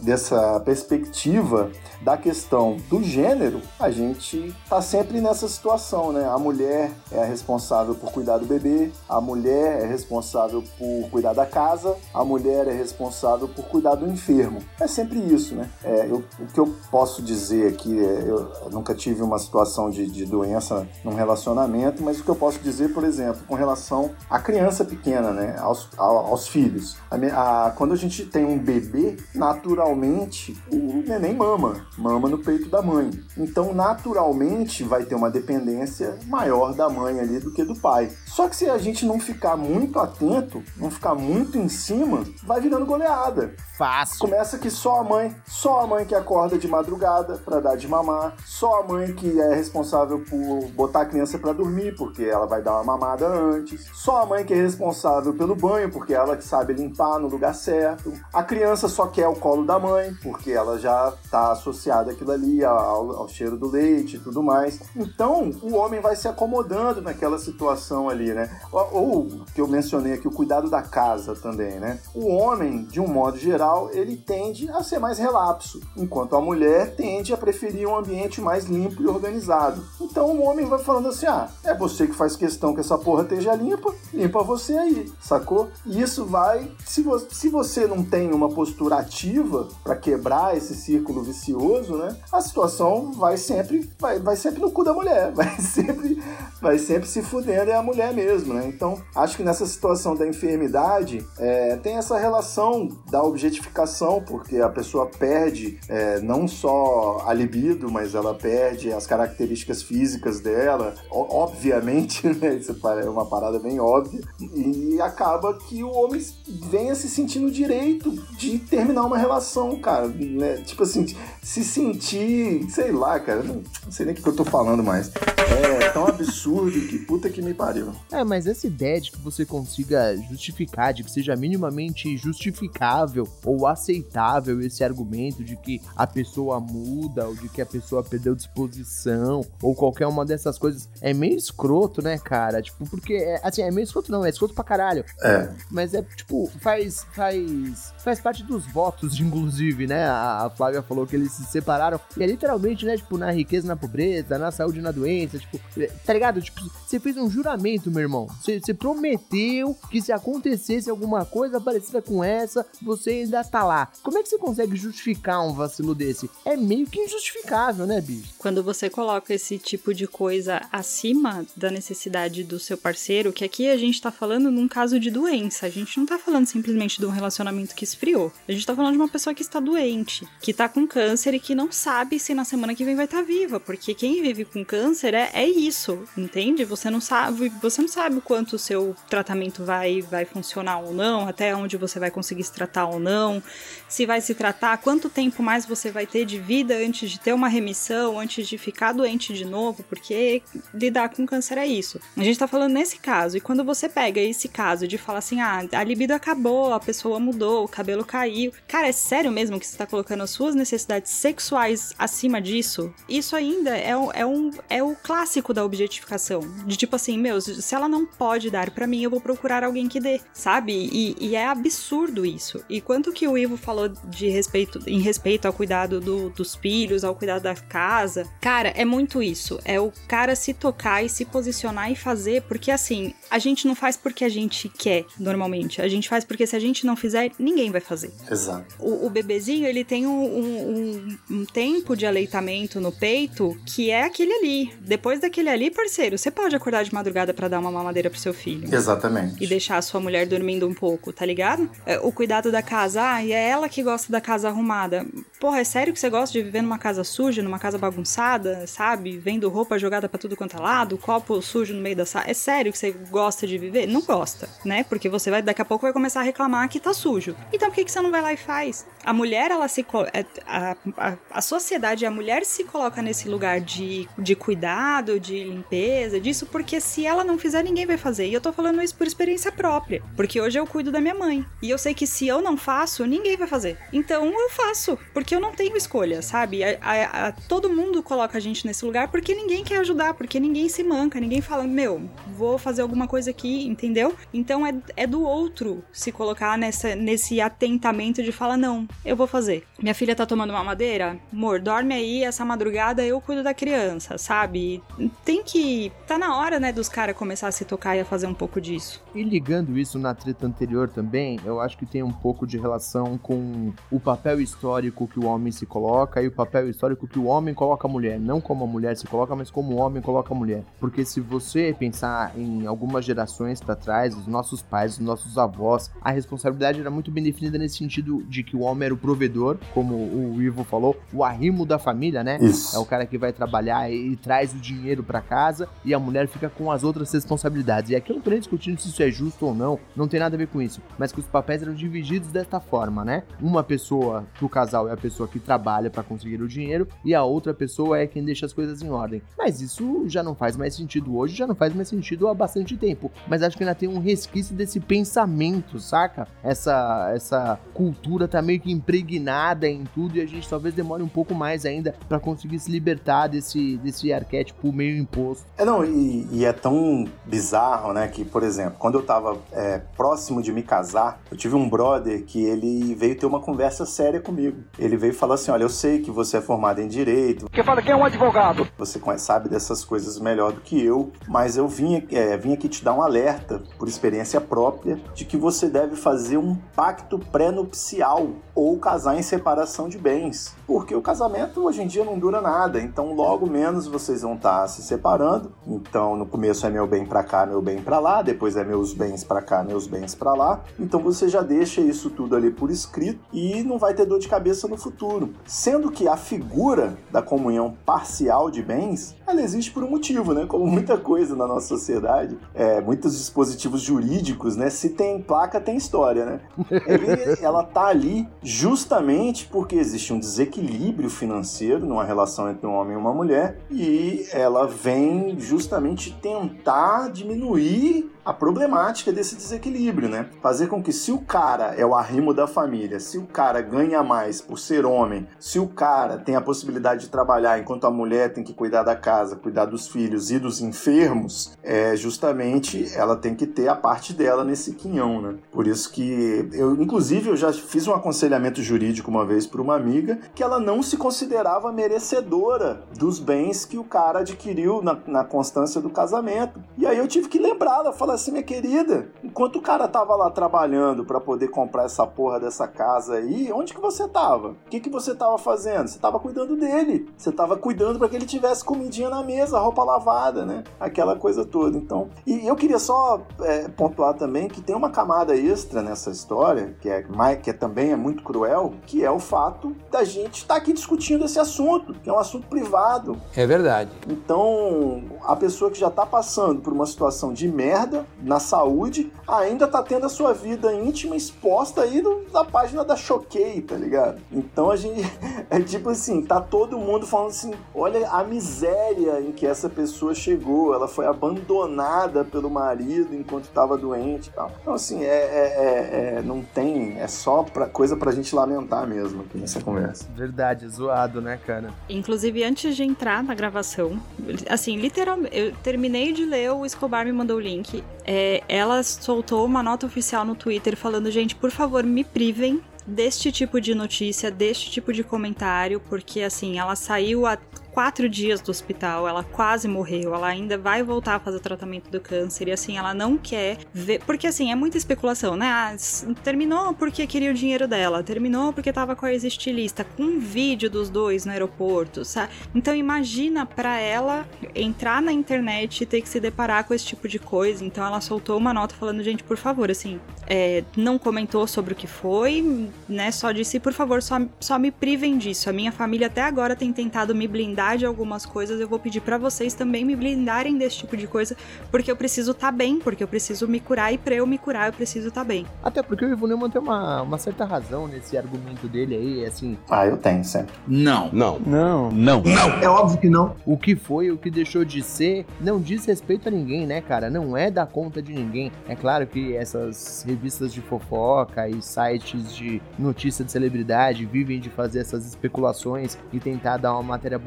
dessa perspectiva da questão do gênero, a gente tá sempre nessa situação, né? A mulher é a responsável por cuidar do bebê, a mulher é responsável por cuidar da casa, a mulher é responsável por cuidar do enfermo. É sempre isso, né? É, eu, o que eu posso dizer aqui, é, eu nunca tive uma situação de, de doença num relacionamento, mas o que eu posso dizer, por exemplo, com relação à criança pequena, né? Aos, aos filhos. A, a, quando a gente tem um bebê, naturalmente o neném mama, mama no peito da mãe. Então, naturalmente, vai ter uma dependência maior da mãe ali do que do pai. Só que se a gente não ficar muito atento, não ficar muito em cima, vai virando goleada. Fácil. Começa que só a mãe, só a mãe que acorda de madrugada para dar de mamar, só a mãe que é responsável por botar a criança para dormir, porque ela vai dar uma mamada antes, só a mãe que é responsável pelo banho, porque ela que sabe limpar no lugar certo, a criança só quer o colo da mãe, porque ela já está associada aquilo ali ao, ao, cheiro do leite e tudo mais. Então, o homem vai se acomodando naquela situação ali, né? Ou, ou que eu mencionei aqui, o cuidado da casa também, né? O homem, de um modo geral, ele tende a ser mais relapso, enquanto a mulher tende a preferir um ambiente mais limpo e organizado. Então, o homem vai falando assim: ah, é você que faz questão que essa porra esteja limpa, limpa você aí, sacou? E isso vai, se, vo se você não tem uma postura ativa para quebrar esse círculo vicioso, né? A situação vai sempre, vai, vai sempre no cu da mulher, vai sempre, vai sempre se fudendo é a mulher mesmo, né? Então, acho que nessa situação da enfermidade é, tem essa relação da objetificação, porque a pessoa perde é, não só a libido, mas ela perde as características físicas dela, obviamente, né? Isso é uma parada bem óbvia, e acaba que o homem venha se sentindo direito de terminar uma relação, cara. Né? Tipo assim, se sentir, sei lá, cara, não, sei nem o que eu tô falando mais. É tão absurdo que puta que me pariu. É, mas essa ideia de que você consiga justificar, de que seja minimamente justificável ou aceitável esse argumento de que a pessoa muda ou de que a pessoa perdeu disposição ou qualquer uma dessas coisas é meio escroto, né, cara? Tipo, porque, é, assim, é meio escroto não, é escroto pra caralho. É. Mas é, tipo, faz, faz, faz parte dos votos, inclusive, né? A, a Flávia falou que eles se separaram. E é literalmente, né? Tipo, na riqueza, na pobreza, na saúde, na doença. Tipo, é, tá ligado? Tipo, você fez um juramento, meu irmão. Você, você prometeu que se acontecesse alguma coisa parecida com essa, você ainda tá lá. Como é que você consegue justificar um vacilo desse? É meio que injustificável, né, bicho? Quando você coloca esse tipo de coisa acima da necessidade do seu parceiro, que aqui a gente tá falando num caso de doença, a gente não tá falando simplesmente de um relacionamento que esfriou. A gente tá falando de uma pessoa que está doente, que tá com câncer e que não sabe se na semana que vem vai estar tá viva, porque quem vive com câncer é, é isso, entende? Você não sabe, você não sabe o quanto o seu tratamento vai vai funcionar ou não, até onde você vai conseguir se tratar ou não, se vai se tratar, quanto tempo mais você vai ter de vida antes de ter uma remissão, antes de ficar doente de novo, porque lidar com câncer é isso. A gente tá falando nesse caso, e quando você pega esse caso de falar assim, ah, a libido acabou, a pessoa mudou, o cabelo caiu. Cara, é sério mesmo que você tá colocando as suas necessidades sexuais acima disso? Isso ainda é, é, um, é o clássico da objetificação. De tipo assim, meu, se ela não pode dar para mim, eu vou procurar alguém que dê, sabe? E, e, é absurdo isso. E quanto que o Ivo falou de respeito, em respeito ao cuidado do, dos filhos, ao cuidado da casa, cara, é muito isso. É o cara se tocar e se posicionar e fazer, porque assim, a gente não faz porque a gente quer, normalmente. A gente faz porque se a gente não fizer, ninguém vai fazer. Exato. O, o bebezinho, ele tem um, um, um, tempo de aleitamento no peito que é aquele ali. Depois daquele ali, parceiro, você pode acordar de madrugada para dar uma mamadeira pro seu filho. Exatamente. E deixar a sua mulher dormindo um pouco, tá ligado? É, o cuidado da casa, ah, e é ela que gosta da casa arrumada. Porra, é sério que você gosta de viver numa casa suja, numa casa bagunçada, sabe? Vendo roupa jogada para tudo quanto é lado, copo sujo no meio da sala. É sério que você gosta de viver? Não gosta, né? Porque você vai, daqui a pouco vai começar a reclamar que tá sujo. Então por que, que você não vai lá e faz? A mulher, ela se. É, a, a, a sociedade, a mulher se coloca nesse lugar de, de cuidado, de limpeza, disso, porque se ela não fizer, ninguém vai fazer. E eu tô falando isso por experiência própria. Porque hoje eu cuido da minha mãe. E eu sei que se eu não faço, ninguém vai fazer. Então eu faço. Porque eu não tenho escolha, sabe? A, a, a, todo mundo coloca a gente nesse lugar porque ninguém quer ajudar, porque ninguém se manca, ninguém fala, meu, vou fazer alguma coisa aqui, entendeu? Então é, é do outro se colocar nessa, nesse atentamento de falar, não, eu vou fazer. Minha filha tá tomando uma madeira? Amor, dorme aí, essa madrugada eu cuido da criança, sabe? Tem que. Tá na hora, né, dos caras começar a se tocar e a fazer um pouco disso. E ligando isso na treta anterior também, eu acho que tem um pouco de relação com o papel histórico que o homem se coloca e o papel histórico que o homem coloca a mulher. Não como a mulher se coloca, mas como o homem coloca a mulher. Porque se você pensar em algumas gerações para trás, os nossos pais, os nossos avós, a responsabilidade era muito bem definida nesse sentido de que o homem era o provedor, como o Ivo falou, o arrimo da família, né? Isso. É o cara que vai trabalhar e, e traz o dinheiro para casa e a mulher fica com as outras responsabilidades. E aqui eu não tô nem discutindo se isso é justo ou não, não tem nada a ver com isso, mas que os papéis eram divididos desta forma, né? Uma pessoa do casal é a pessoa que trabalha para conseguir o dinheiro e a outra pessoa é quem deixa as coisas em ordem. Mas isso já não faz mais sentido hoje, já não faz mais sentido há bastante tempo. Mas acho que ainda tem um resquício desse pensamento, saca? Essa essa cultura tá meio que impregnada em tudo e a gente talvez demore um pouco mais ainda para conseguir se libertar desse desse arquétipo meio imposto. É não, e, e é tão bizarro, né, que por exemplo, quando eu tava é, próximo de me casar, eu tive um brother que ele veio ter uma conversa séria comigo. Ele veio falar assim: olha, eu sei que você é formado em direito. Que fala quem é um advogado? Você sabe dessas coisas melhor do que eu, mas eu vim, é, vim aqui te dar um alerta, por experiência própria, de que você deve fazer um pacto pré-nupcial ou casar em separação de bens. Porque o casamento hoje em dia não dura nada, então logo menos vocês vão estar se separando. Então no começo é meu bem para cá, meu bem para lá, depois é meus bens para cá, meus bens para lá. Então você já deixa isso tudo ali por escrito e não vai ter dor de cabeça no futuro. Sendo que a figura da comunhão parcial de bens, ela existe por um motivo, né? Como muita coisa na nossa sociedade, é, muitos dispositivos jurídicos, né? Se tem placa, tem história, né? Ele, ela tá ali justamente porque existe um desequilíbrio financeiro numa relação entre um homem e uma mulher e ela vem justamente tentar diminuir a problemática desse desequilíbrio, né? Fazer com que se o cara é o arrimo da família, se o cara ganha mais por ser homem, se o cara tem a possibilidade de trabalhar enquanto a mulher tem que cuidar da casa, cuidar dos filhos e dos enfermos, é justamente ela tem que ter a parte dela nesse quinhão, né? Por isso que eu, inclusive, eu já fiz um aconselhamento jurídico uma vez para uma amiga que ela não se considerava merecedora dos bens que o cara adquiriu na, na constância do casamento. E aí eu tive que lembrá-la, falar assim, minha querida, enquanto o cara tava lá trabalhando para poder comprar essa porra dessa casa aí, onde que você tava? O que que você tava fazendo? Você tava cuidando dele. Você tava cuidando para que ele tivesse comidinha na mesa, roupa lavada, né? Aquela coisa toda. Então, e eu queria só é, pontuar também que tem uma camada extra nessa história, que é, que é também é muito cruel, que é o fato da gente estar tá aqui discutindo esse assunto, que é um assunto privado. É verdade. Então, a pessoa que já tá passando por uma situação de merda na saúde, ainda tá tendo a sua vida íntima exposta aí no, na página da Choquei, tá ligado? Então a gente. É tipo assim, tá todo mundo falando assim: olha a miséria em que essa pessoa chegou. Ela foi abandonada pelo marido enquanto estava doente e tal. Então, assim, é, é, é, é, não tem. É só pra, coisa pra gente lamentar mesmo aqui nessa conversa. Verdade, zoado, né, cara? Inclusive, antes de entrar na gravação, assim, literalmente, eu terminei de ler, o Escobar me mandou o link é, ela soltou uma nota oficial no Twitter falando: gente, por favor, me privem deste tipo de notícia, deste tipo de comentário, porque assim, ela saiu há quatro dias do hospital, ela quase morreu, ela ainda vai voltar a fazer tratamento do câncer e assim, ela não quer ver. Porque assim, é muita especulação, né? Ah, terminou porque queria o dinheiro dela, terminou porque tava com a ex-estilista, com um vídeo dos dois no aeroporto, sabe? Então imagina para ela entrar na internet e ter que se deparar com esse tipo de coisa. Então ela soltou uma nota falando, gente, por favor, assim, é, não comentou sobre o que foi, né? Só disse, por favor, só, só me privem disso. A minha família até agora tem tentado me blindar de algumas coisas. Eu vou pedir para vocês também me blindarem desse tipo de coisa, porque eu preciso estar tá bem, porque eu preciso me curar e pra eu me curar eu preciso estar tá bem. Até porque o Ivo Neumann tem uma, uma certa razão nesse argumento dele aí, assim. Ah, eu tenho, sempre. Não. Não. Não. Não. Não. É óbvio que não. O que foi, o que deixou de ser, não diz respeito a ninguém, né, cara? Não é da conta de ninguém. É claro que essas revistas de fofoca e sites de notícia de celebridade vivem de fazer essas especulações e tentar dar uma matéria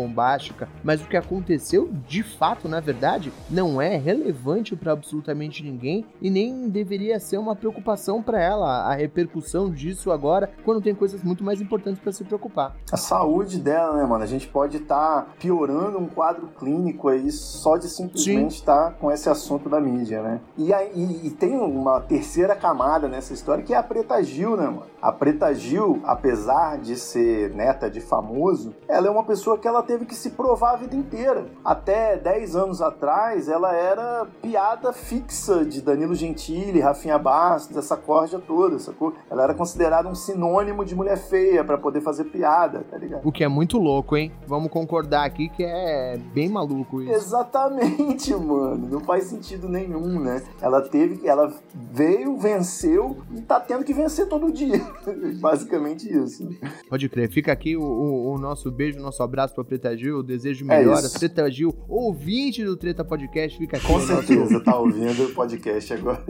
mas o que aconteceu de fato, na verdade, não é relevante para absolutamente ninguém e nem deveria ser uma preocupação para ela a repercussão disso agora, quando tem coisas muito mais importantes para se preocupar. A saúde dela, né, mano? A gente pode estar tá piorando um quadro clínico aí só de simplesmente estar tá com esse assunto da mídia, né? E, aí, e, e tem uma terceira camada nessa história que é a Preta Gil, né, mano? A Preta Gil, apesar de ser neta de famoso, ela é uma pessoa que ela teve que se provar a vida inteira. Até 10 anos atrás, ela era piada fixa de Danilo Gentili, Rafinha Bastos, essa corja toda, sacou? Ela era considerada um sinônimo de mulher feia para poder fazer piada, tá ligado? O que é muito louco, hein? Vamos concordar aqui que é bem maluco isso. Exatamente, mano. Não faz sentido nenhum, né? Ela teve, ela veio, venceu e tá tendo que vencer todo dia. Basicamente isso. Pode crer. Fica aqui o, o, o nosso beijo, o nosso abraço pra Preta Gil. Desejo melhoras. É Preta Gil, ouvinte do Treta Podcast, fica aqui. Com certeza, nosso... tá ouvindo o podcast agora.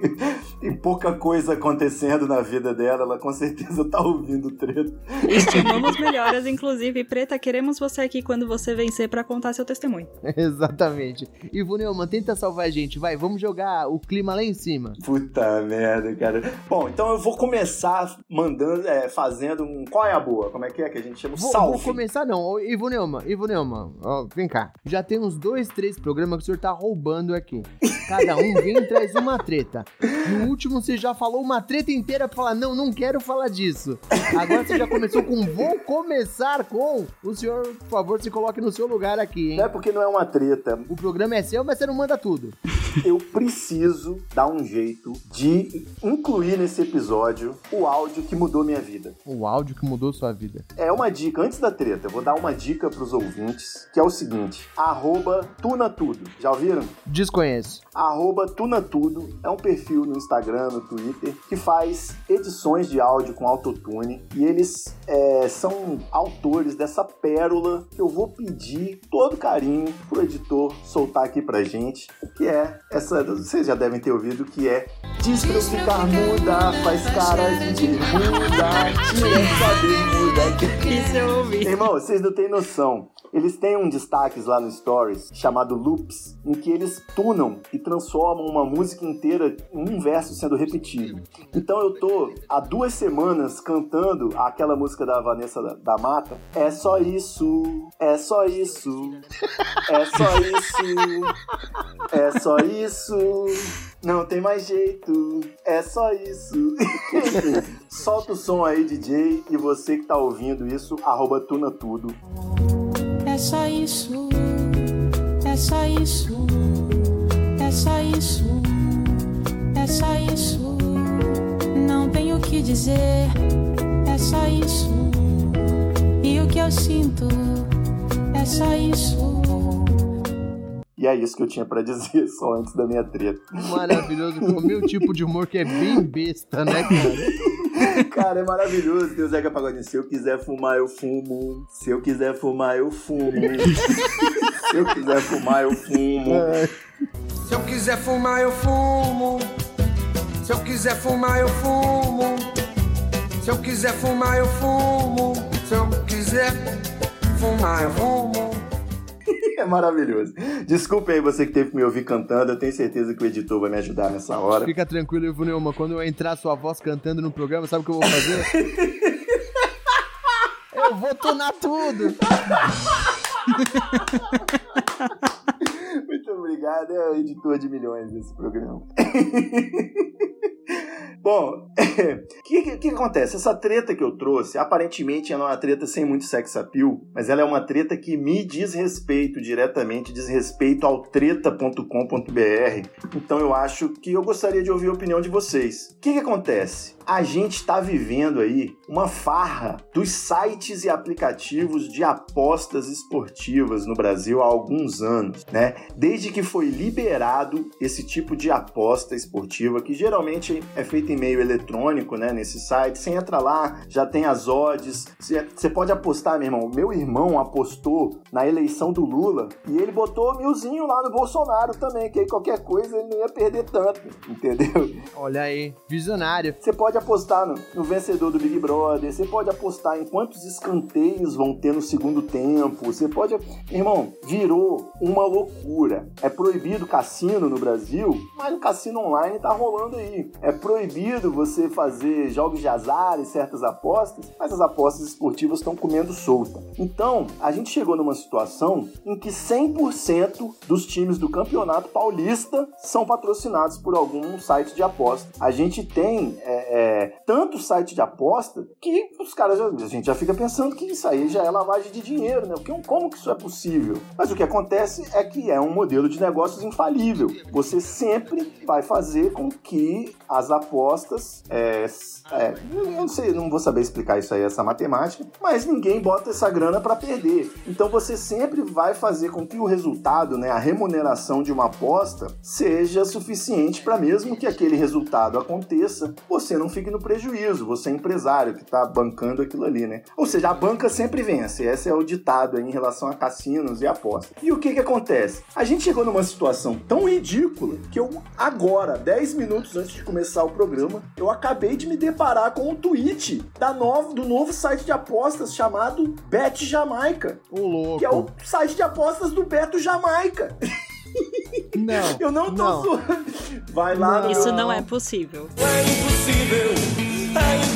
e pouca coisa acontecendo na vida dela, ela com certeza tá ouvindo o Treta. Estimamos melhoras, inclusive. Preta, queremos você aqui quando você vencer para contar seu testemunho. Exatamente. Ivo Neumann, tenta salvar a gente. Vai, vamos jogar o clima lá em cima. Puta merda, cara. Bom, então eu vou começar mandando, é, fazendo um. Qual é a boa? Como é que é que a gente chama? Vou, Salve. Vou começar, não. Ivo Neumann, Ivo Neumann, ó, vem cá. Já tem uns dois, três programas que o senhor tá roubando aqui. Cada um vem e traz uma treta. No último você já falou uma treta inteira pra falar, não, não quero falar disso. Agora você já começou com vou começar com. O senhor, por favor, se coloque no seu lugar aqui, hein? Não é porque não é uma treta. O programa é seu, mas você não manda tudo. Eu preciso dar um jeito de incluir nesse episódio o áudio que mudou minha vida. O áudio que mudou sua vida. É uma dica, antes da treta, eu vou dar uma dica pros ouvintes, que é o seguinte: arroba tunatudo. Já ouviram? Desconheço. Arroba tunatudo é um perfil no Instagram, no Twitter, que faz edições de áudio com autotune e eles é, são autores dessa pérola que eu vou pedir todo carinho pro editor soltar aqui pra gente, que é essa, vocês já devem ter ouvido, que é Diz pra eu ficar muda, faz cara de bermuda, tira essa bermuda. Isso eu ouvi. Irmão, vocês não têm noção. Eles têm um destaques lá no Stories chamado Loops, em que eles tunam e transformam uma música inteira em um verso sendo repetido. Então eu tô há duas semanas cantando aquela música da Vanessa da, da Mata. É só isso, é só isso, é só isso, é só isso. Não tem mais jeito, é só isso. Solta o som aí, DJ, e você que tá ouvindo isso, arroba tuna tudo. É só isso, é só isso, é só isso, é só isso. Não tenho o que dizer, é só isso. E o que eu sinto, é só isso. E é isso que eu tinha para dizer só antes da minha treta. Maravilhoso, com o meu tipo de humor que é bem besta, né, cara? cara, é maravilhoso. Tem o Zeca Pagodinho. Se eu quiser fumar, eu fumo. Se eu quiser fumar, eu fumo. Se eu quiser fumar, eu fumo. É. Se eu quiser fumar, eu fumo. Se eu quiser fumar, eu fumo. Se eu quiser fumar, eu fumo. Se eu quiser fumar, eu fumo. É maravilhoso. Desculpe aí você que teve que me ouvir cantando. Eu tenho certeza que o editor vai me ajudar nessa hora. Fica tranquilo, Ivo Neumann. Quando eu entrar sua voz cantando no programa, sabe o que eu vou fazer? eu vou tunar tudo. Muito obrigado, é o editor de milhões desse programa. Bom, o que, que, que, acontece? Essa treta que eu trouxe, aparentemente ela é uma treta sem muito sex appeal, mas ela é uma treta que me diz respeito diretamente, diz respeito ao treta.com.br. Então eu acho que eu gostaria de ouvir a opinião de vocês. O que, que acontece? A gente está vivendo aí uma farra dos sites e aplicativos de apostas esportivas no Brasil há alguns anos, né? Desde que foi liberado esse tipo de aposta esportiva, que geralmente é feita em meio eletrônico, né? Nesse site, você entra lá, já tem as odds, você pode apostar, meu irmão. Meu irmão apostou na eleição do Lula e ele botou milzinho lá no Bolsonaro também, que aí qualquer coisa ele não ia perder tanto, entendeu? Olha aí, visionário. Você pode apostar no, no vencedor do Big Brother, você pode apostar em quantos escanteios vão ter no segundo tempo, você pode. Irmão, virou uma loucura. É proibido cassino no Brasil, mas o cassino online tá rolando aí. É proibido você fazer jogos de azar e certas apostas, mas as apostas esportivas estão comendo solta. Então, a gente chegou numa situação em que 100% dos times do Campeonato Paulista são patrocinados por algum site de aposta. A gente tem é, é, tanto site de aposta que os caras, já, a gente já fica pensando que isso aí já é lavagem de dinheiro, né? Como que isso é possível? Mas o que acontece é que é um modelo de negócios infalível. Você sempre vai fazer com que as apostas. É, é, eu não sei, não vou saber explicar isso aí, essa matemática, mas ninguém bota essa grana para perder. Então você sempre vai fazer com que o resultado, né, a remuneração de uma aposta, seja suficiente para mesmo que aquele resultado aconteça, você não fique no prejuízo, você é empresário que está bancando aquilo ali, né? Ou seja, a banca sempre vence. Esse é o ditado em relação a cassinos e apostas. E o que que acontece? A gente chegou numa situação tão ridícula que eu agora, 10 minutos antes de começar o programa, eu acabei de me deparar com um tweet da novo, do novo site de apostas chamado Bet Jamaica. O louco. Que é o site de apostas do Beto Jamaica. Não. Eu não tô não. zoando. Vai lá. Não. Isso não é possível. É impossível, é impossível.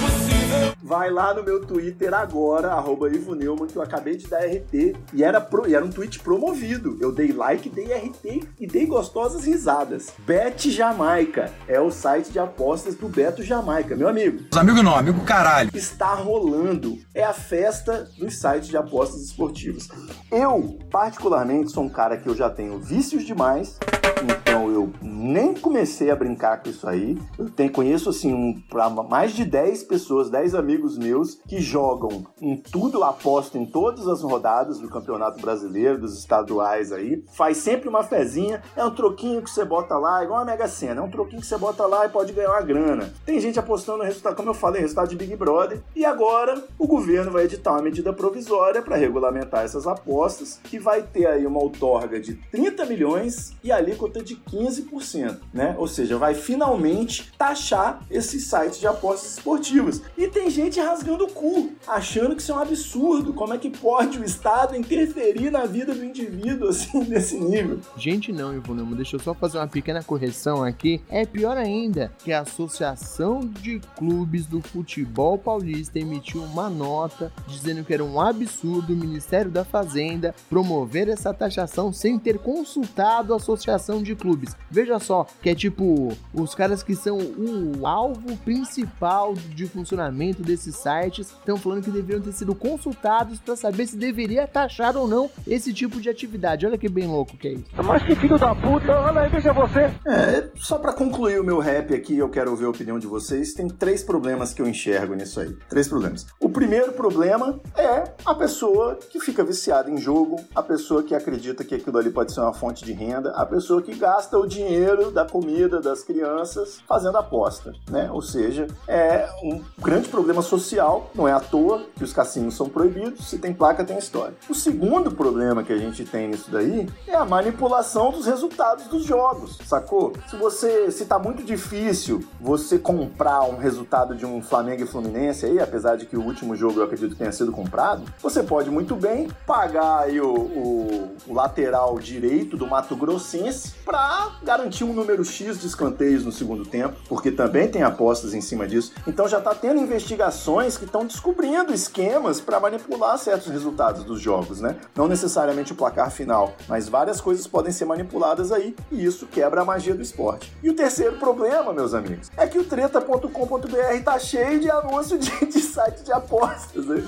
Vai lá no meu Twitter agora, arroba Ivo Neumann, que eu acabei de dar RT. E era, pro, e era um tweet promovido. Eu dei like, dei RT e dei gostosas risadas. Bet Jamaica é o site de apostas do Beto Jamaica. Meu amigo. Amigo não, amigo caralho. Está rolando. É a festa dos sites de apostas esportivas. Eu, particularmente, sou um cara que eu já tenho vícios demais. Então eu nem comecei a brincar com isso aí. Eu tenho, conheço assim um, mais de 10 pessoas, 10 amigos meus que jogam em tudo, apostam em todas as rodadas do Campeonato Brasileiro, dos estaduais aí. Faz sempre uma fezinha, é um troquinho que você bota lá, igual a Mega Sena, é um troquinho que você bota lá e pode ganhar uma grana. Tem gente apostando no resultado, como eu falei, resultado de Big Brother. E agora o governo vai editar uma medida provisória para regulamentar essas apostas, que vai ter aí uma outorga de 30 milhões e alíquota de 15%, né? Ou seja, vai finalmente taxar esses sites de apostas esportivas. E tem gente rasgando o cu, achando que isso é um absurdo. Como é que pode o Estado interferir na vida do indivíduo assim, nesse nível? Gente, não, Ivonemo, deixa eu só fazer uma pequena correção aqui. É pior ainda que a Associação de Clubes do Futebol Paulista emitiu uma nota dizendo que era um absurdo o Ministério da Fazenda promover essa taxação sem ter consultado a Associação de Clubes. Veja só, que é tipo os caras que são o alvo principal de funcionamento desses sites estão falando que deveriam ter sido consultados para saber se deveria taxar ou não esse tipo de atividade. Olha que bem louco que é isso. Mas que filho da puta, olha aí, veja você. É, só para concluir o meu rap aqui, eu quero ouvir a opinião de vocês. Tem três problemas que eu enxergo nisso aí. Três problemas. O primeiro problema é a pessoa que fica viciada em jogo, a pessoa que acredita que aquilo ali pode ser uma fonte de renda, a pessoa que gasta o dinheiro da comida das crianças fazendo aposta, né? Ou seja, é um grande problema social, não é à toa que os cassinos são proibidos, se tem placa tem história. O segundo problema que a gente tem nisso daí é a manipulação dos resultados dos jogos, sacou? Se você, se tá muito difícil você comprar um resultado de um Flamengo e Fluminense aí, apesar de que o último jogo eu acredito que tenha sido comprado, você pode muito bem pagar aí o, o, o lateral direito do Mato Grossense pra garantir um número X de escanteios no segundo tempo, porque também tem apostas em cima disso. Então já está tendo investigações que estão descobrindo esquemas para manipular certos resultados dos jogos, né? Não necessariamente o placar final, mas várias coisas podem ser manipuladas aí e isso quebra a magia do esporte. E o terceiro problema, meus amigos, é que o treta.com.br tá cheio de anúncio de, de site de apostas. Né?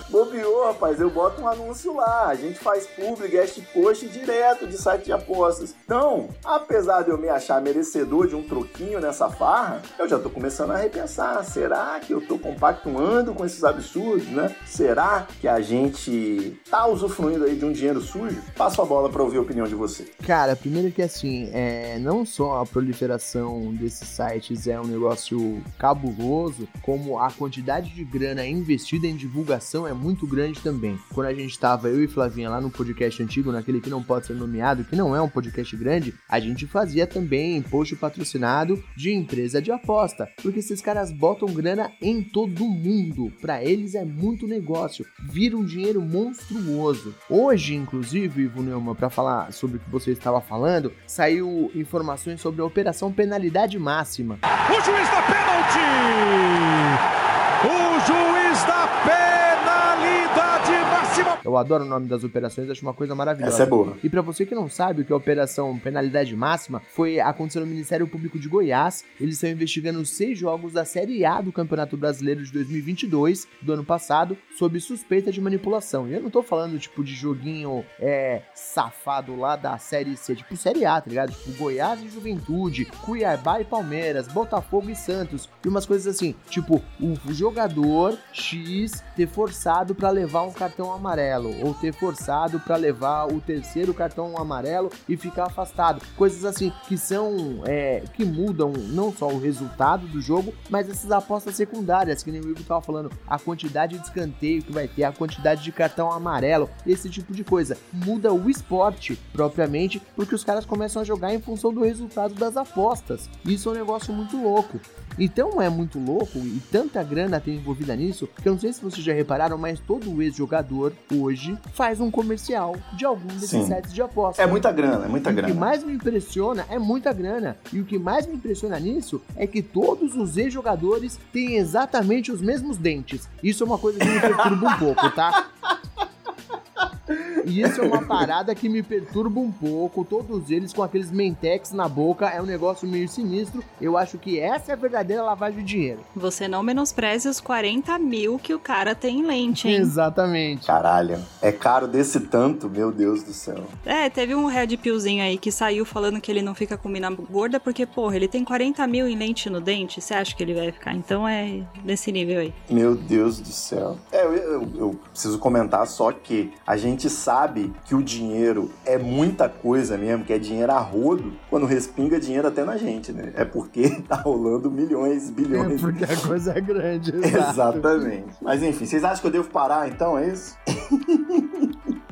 Rapaz, eu boto um anúncio lá, a gente faz publi, guest post direto de site de apostas. Então, apesar de eu me achar merecedor de um troquinho nessa farra, eu já tô começando a repensar, será que eu tô compactuando com esses absurdos, né? Será que a gente tá usufruindo aí de um dinheiro sujo? Passo a bola para ouvir a opinião de você. Cara, primeiro que assim, é, não só a proliferação desses sites é um negócio cabuloso, como a quantidade de grana investida em divulgação é muito grande também. Quando a gente tava, eu e Flavinha, lá no podcast antigo, naquele que não pode ser nomeado, que não é um podcast grande, a gente fazia também post patrocinado de empresa de aposta, porque esses caras botam grana em todo mundo. Para eles é muito negócio, vira um dinheiro monstruoso. Hoje, inclusive, Ivo Neumann, para falar sobre o que você estava falando, saiu informações sobre a operação penalidade máxima. O juiz da pênalti! Eu adoro o nome das operações, acho uma coisa maravilhosa. Essa é boa. E para você que não sabe o que é a operação penalidade máxima, foi aconteceu no Ministério Público de Goiás. Eles estão investigando seis jogos da Série A do Campeonato Brasileiro de 2022, do ano passado, sob suspeita de manipulação. E eu não tô falando tipo de joguinho é safado lá da Série C, tipo Série A, tá ligado? Tipo Goiás e Juventude, Cuiabá e Palmeiras, Botafogo e Santos, e umas coisas assim, tipo o jogador X ter forçado para levar um cartão amarelo ou ter forçado para levar o terceiro cartão amarelo e ficar afastado. Coisas assim que são é, que mudam não só o resultado do jogo, mas essas apostas secundárias que nem o Ivo tava falando, a quantidade de escanteio que vai ter, a quantidade de cartão amarelo, esse tipo de coisa. Muda o esporte propriamente porque os caras começam a jogar em função do resultado das apostas. Isso é um negócio muito louco. Então é muito louco e tanta grana tem envolvida nisso que eu não sei se vocês já repararam, mas todo ex-jogador hoje faz um comercial de algum desses Sim. sites de aposta. É muita grana, é muita E O grana. que mais me impressiona é muita grana. E o que mais me impressiona nisso é que todos os ex-jogadores têm exatamente os mesmos dentes. Isso é uma coisa que me perturba um pouco, tá? E isso é uma parada que me perturba um pouco. Todos eles com aqueles mentex na boca é um negócio meio sinistro. Eu acho que essa é a verdadeira lavagem de dinheiro. Você não menospreze os 40 mil que o cara tem em lente, hein? Exatamente. Caralho, é caro desse tanto, meu Deus do céu. É, teve um Red Pillzinho aí que saiu falando que ele não fica com mina gorda porque, porra, ele tem 40 mil em lente no dente. Você acha que ele vai ficar? Então é desse nível aí. Meu Deus do céu. É, eu, eu- eu preciso comentar só que a gente sabe que o dinheiro é muita coisa mesmo, que é dinheiro a rodo, quando respinga dinheiro até na gente, né? É porque tá rolando milhões, É bilhões. porque a coisa é grande. Exatamente. Mas enfim, vocês acham que eu devo parar então? É isso?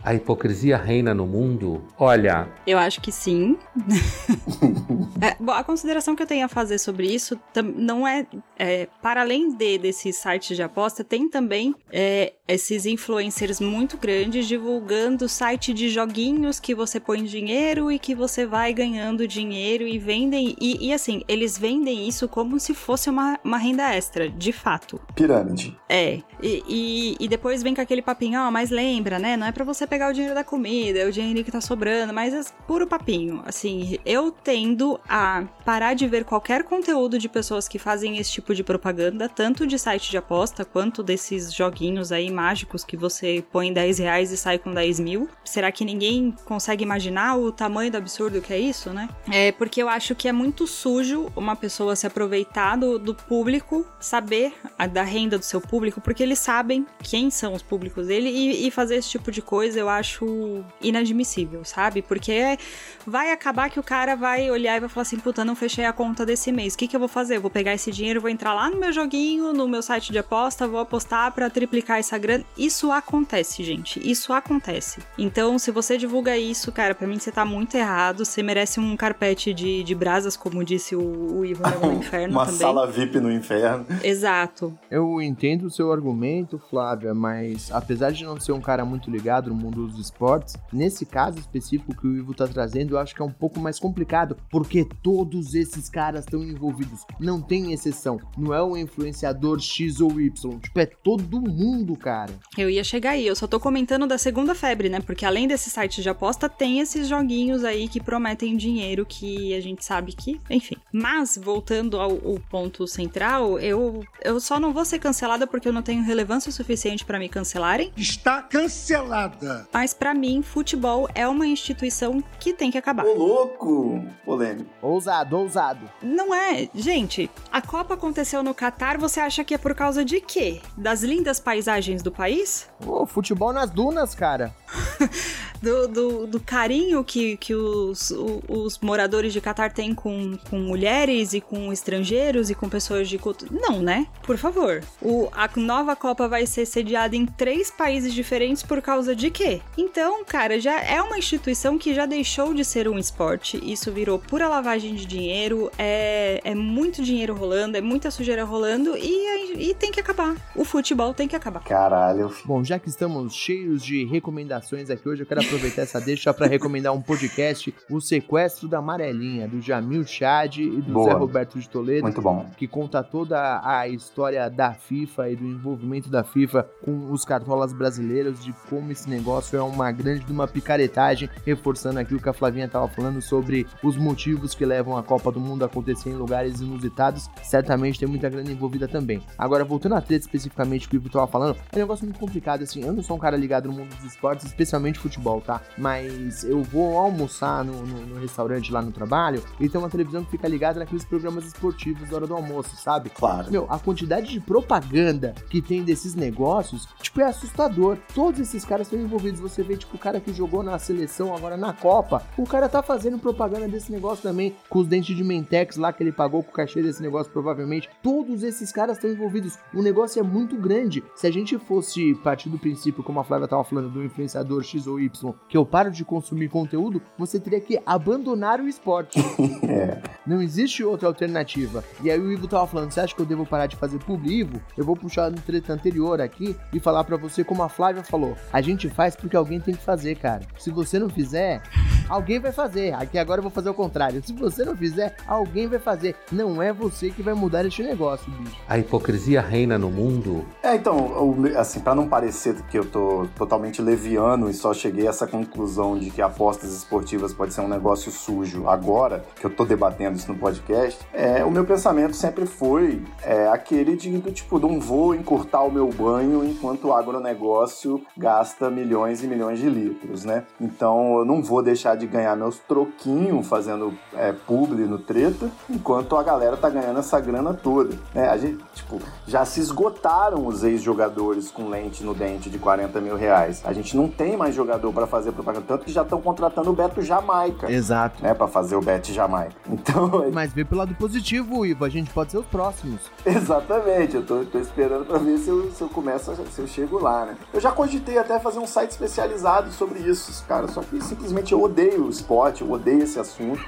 A hipocrisia reina no mundo? Olha, Eu acho que sim. É, bom, a consideração que eu tenho a fazer sobre isso não é, é, para além de desses sites de aposta, tem também é, esses influencers muito grandes divulgando site de joguinhos que você põe dinheiro e que você vai ganhando dinheiro e vendem. E, e, assim, eles vendem isso como se fosse uma, uma renda extra, de fato. Pirâmide. É, e, e, e depois vem com aquele papinho, ó, mas lembra, né? Não é pra você pegar o dinheiro da comida, o dinheiro que tá sobrando, mas é puro papinho. Assim, eu tendo a parar de ver qualquer conteúdo de pessoas que fazem esse tipo de propaganda, tanto de site de aposta quanto desses joguinhos aí mágicos que você põe 10 reais e sai com 10 mil. Será que ninguém consegue imaginar o tamanho do absurdo que é isso, né? É porque eu acho que é muito sujo uma pessoa se aproveitar do, do público, saber a, da renda do seu público, porque eles sabem quem são os públicos dele e, e fazer esse tipo de coisa eu acho inadmissível, sabe? Porque vai acabar que o cara vai olhar e vai falar assim: puta, não fechei a conta desse mês, o que, que eu vou fazer? Eu vou pegar esse dinheiro, vou entrar lá no meu joguinho, no meu site de aposta, vou apostar pra triplicar essa grana. Isso acontece, gente. Isso acontece. Então, se você divulga isso, cara, pra mim você tá muito errado. Você merece um carpete de, de brasas, como disse o, o Ivo no inferno Uma também. sala VIP no inferno. Exato. Eu entendo o seu argumento, Flávia, mas apesar de não ser um cara muito ligado no mundo dos esportes, nesse caso específico que o Ivo tá trazendo, eu acho que é um pouco mais complicado, porque todos esses caras estão envolvidos. Não tem exceção. Não é um influenciador X ou Y. Tipo, é todo mundo, cara. Eu ia chegar aí, eu só tô comentando da segunda febre, né? Porque além desse site de aposta, tem esses joguinhos aí que prometem dinheiro que a gente sabe que, enfim. Mas, voltando ao, ao ponto central, eu, eu só não vou ser cancelada porque eu não tenho relevância suficiente para me cancelarem. Está cancelada. Mas para mim, futebol é uma instituição que tem que acabar. Ô, louco! Polêmico. Ousado, ousado. Não é, gente. A Copa aconteceu no Catar, você acha que é por causa de quê? Das lindas paisagens do país? Ô, futebol nas dunas, cara. do, do, do, carinho que, que os, os moradores de Catar têm com, com mulheres e com estrangeiros e com pessoas de cultura. Não, né? Por favor. O, a nova Copa vai ser sediada em três países diferentes por causa de quê? Então, cara, já é uma instituição que já deixou de ser um esporte. Isso virou pura lavagem de dinheiro. É, é muito dinheiro rolando, é muita sujeira rolando e, e tem que acabar. O futebol tem que acabar. Caralho. Bom, já que estamos cheios de recomendações aqui hoje, eu quero aproveitar essa deixa para recomendar um podcast, O Sequestro da Amarelinha, do Jamil Chad e do Boa. Zé Roberto de Toledo. Muito bom. Que conta toda a história da FIFA e do envolvimento da FIFA com os cartolas brasileiros, de como esse negócio é uma grande de uma picaretagem, reforçando aqui o que a Flavinha estava falando sobre os motivos que levam a Copa do Mundo a acontecer em lugares inusitados. Certamente tem muita grana envolvida também. Agora, voltando a treta especificamente que o Ivo estava falando, é um negócio muito complicado, assim, eu não sou um cara ligado no mundo dos esportes, especialmente futebol, tá? Mas eu vou almoçar no, no, no, restaurante lá no trabalho e tem uma televisão que fica ligada naqueles programas esportivos da hora do almoço, sabe? Claro. Meu, a quantidade de propaganda que tem desses negócios, tipo, é assustador. Todos esses caras estão envolvidos. Você vê, tipo, o cara que jogou na seleção, agora na Copa, o cara tá fazendo propaganda desse negócio também, com os dentes de Mentex lá que ele pagou com o cachê desse negócio, provavelmente. Todos esses caras estão envolvidos. O negócio é muito grande. Se a gente fosse partir do princípio, como a Flávia tava falando, do influenciador X ou Y, que eu paro de consumir conteúdo, você teria que abandonar o esporte. é. Não existe outra alternativa. E aí o Ivo tava falando, você acha que eu devo parar de fazer publi, Ivo? Eu vou puxar no treta anterior aqui e falar para você como a Flávia falou. A gente faz porque alguém tem que fazer, cara. Se você não fizer, alguém vai fazer. Aqui agora eu vou fazer o contrário. Se você não fizer, alguém vai fazer. Não é você que vai mudar este negócio, bicho. A hipocrisia reina no mundo. É, então, assim, para não parecer que eu tô totalmente leviano e só cheguei a essa conclusão de que apostas esportivas pode ser um negócio sujo agora, que eu tô debatendo isso no podcast, é, o meu pensamento sempre foi é, aquele de, do tipo, não vou encurtar o meu banho enquanto o agronegócio gasta milhões e milhões de litros, né? Então eu não vou deixar de ganhar meus troquinhos fazendo é, publi no treta, enquanto a galera tá ganhando essa grana toda, né? A gente, tipo, já se esgotaram os ex-jogadores com lente no dente de 40 mil reais. A gente não tem mais jogador para fazer propaganda, tanto que já estão contratando o Beto Jamaica. Exato. Né, para fazer o Bet Jamaica. Então. Mas vê pelo lado positivo, Ivo, a gente pode ser os próximos. Exatamente, eu tô, tô esperando para ver se eu, se eu começo, se eu chego lá, né? Eu já cogitei até fazer um site especializado sobre isso, cara, só que simplesmente eu odeio o esporte, eu odeio esse assunto,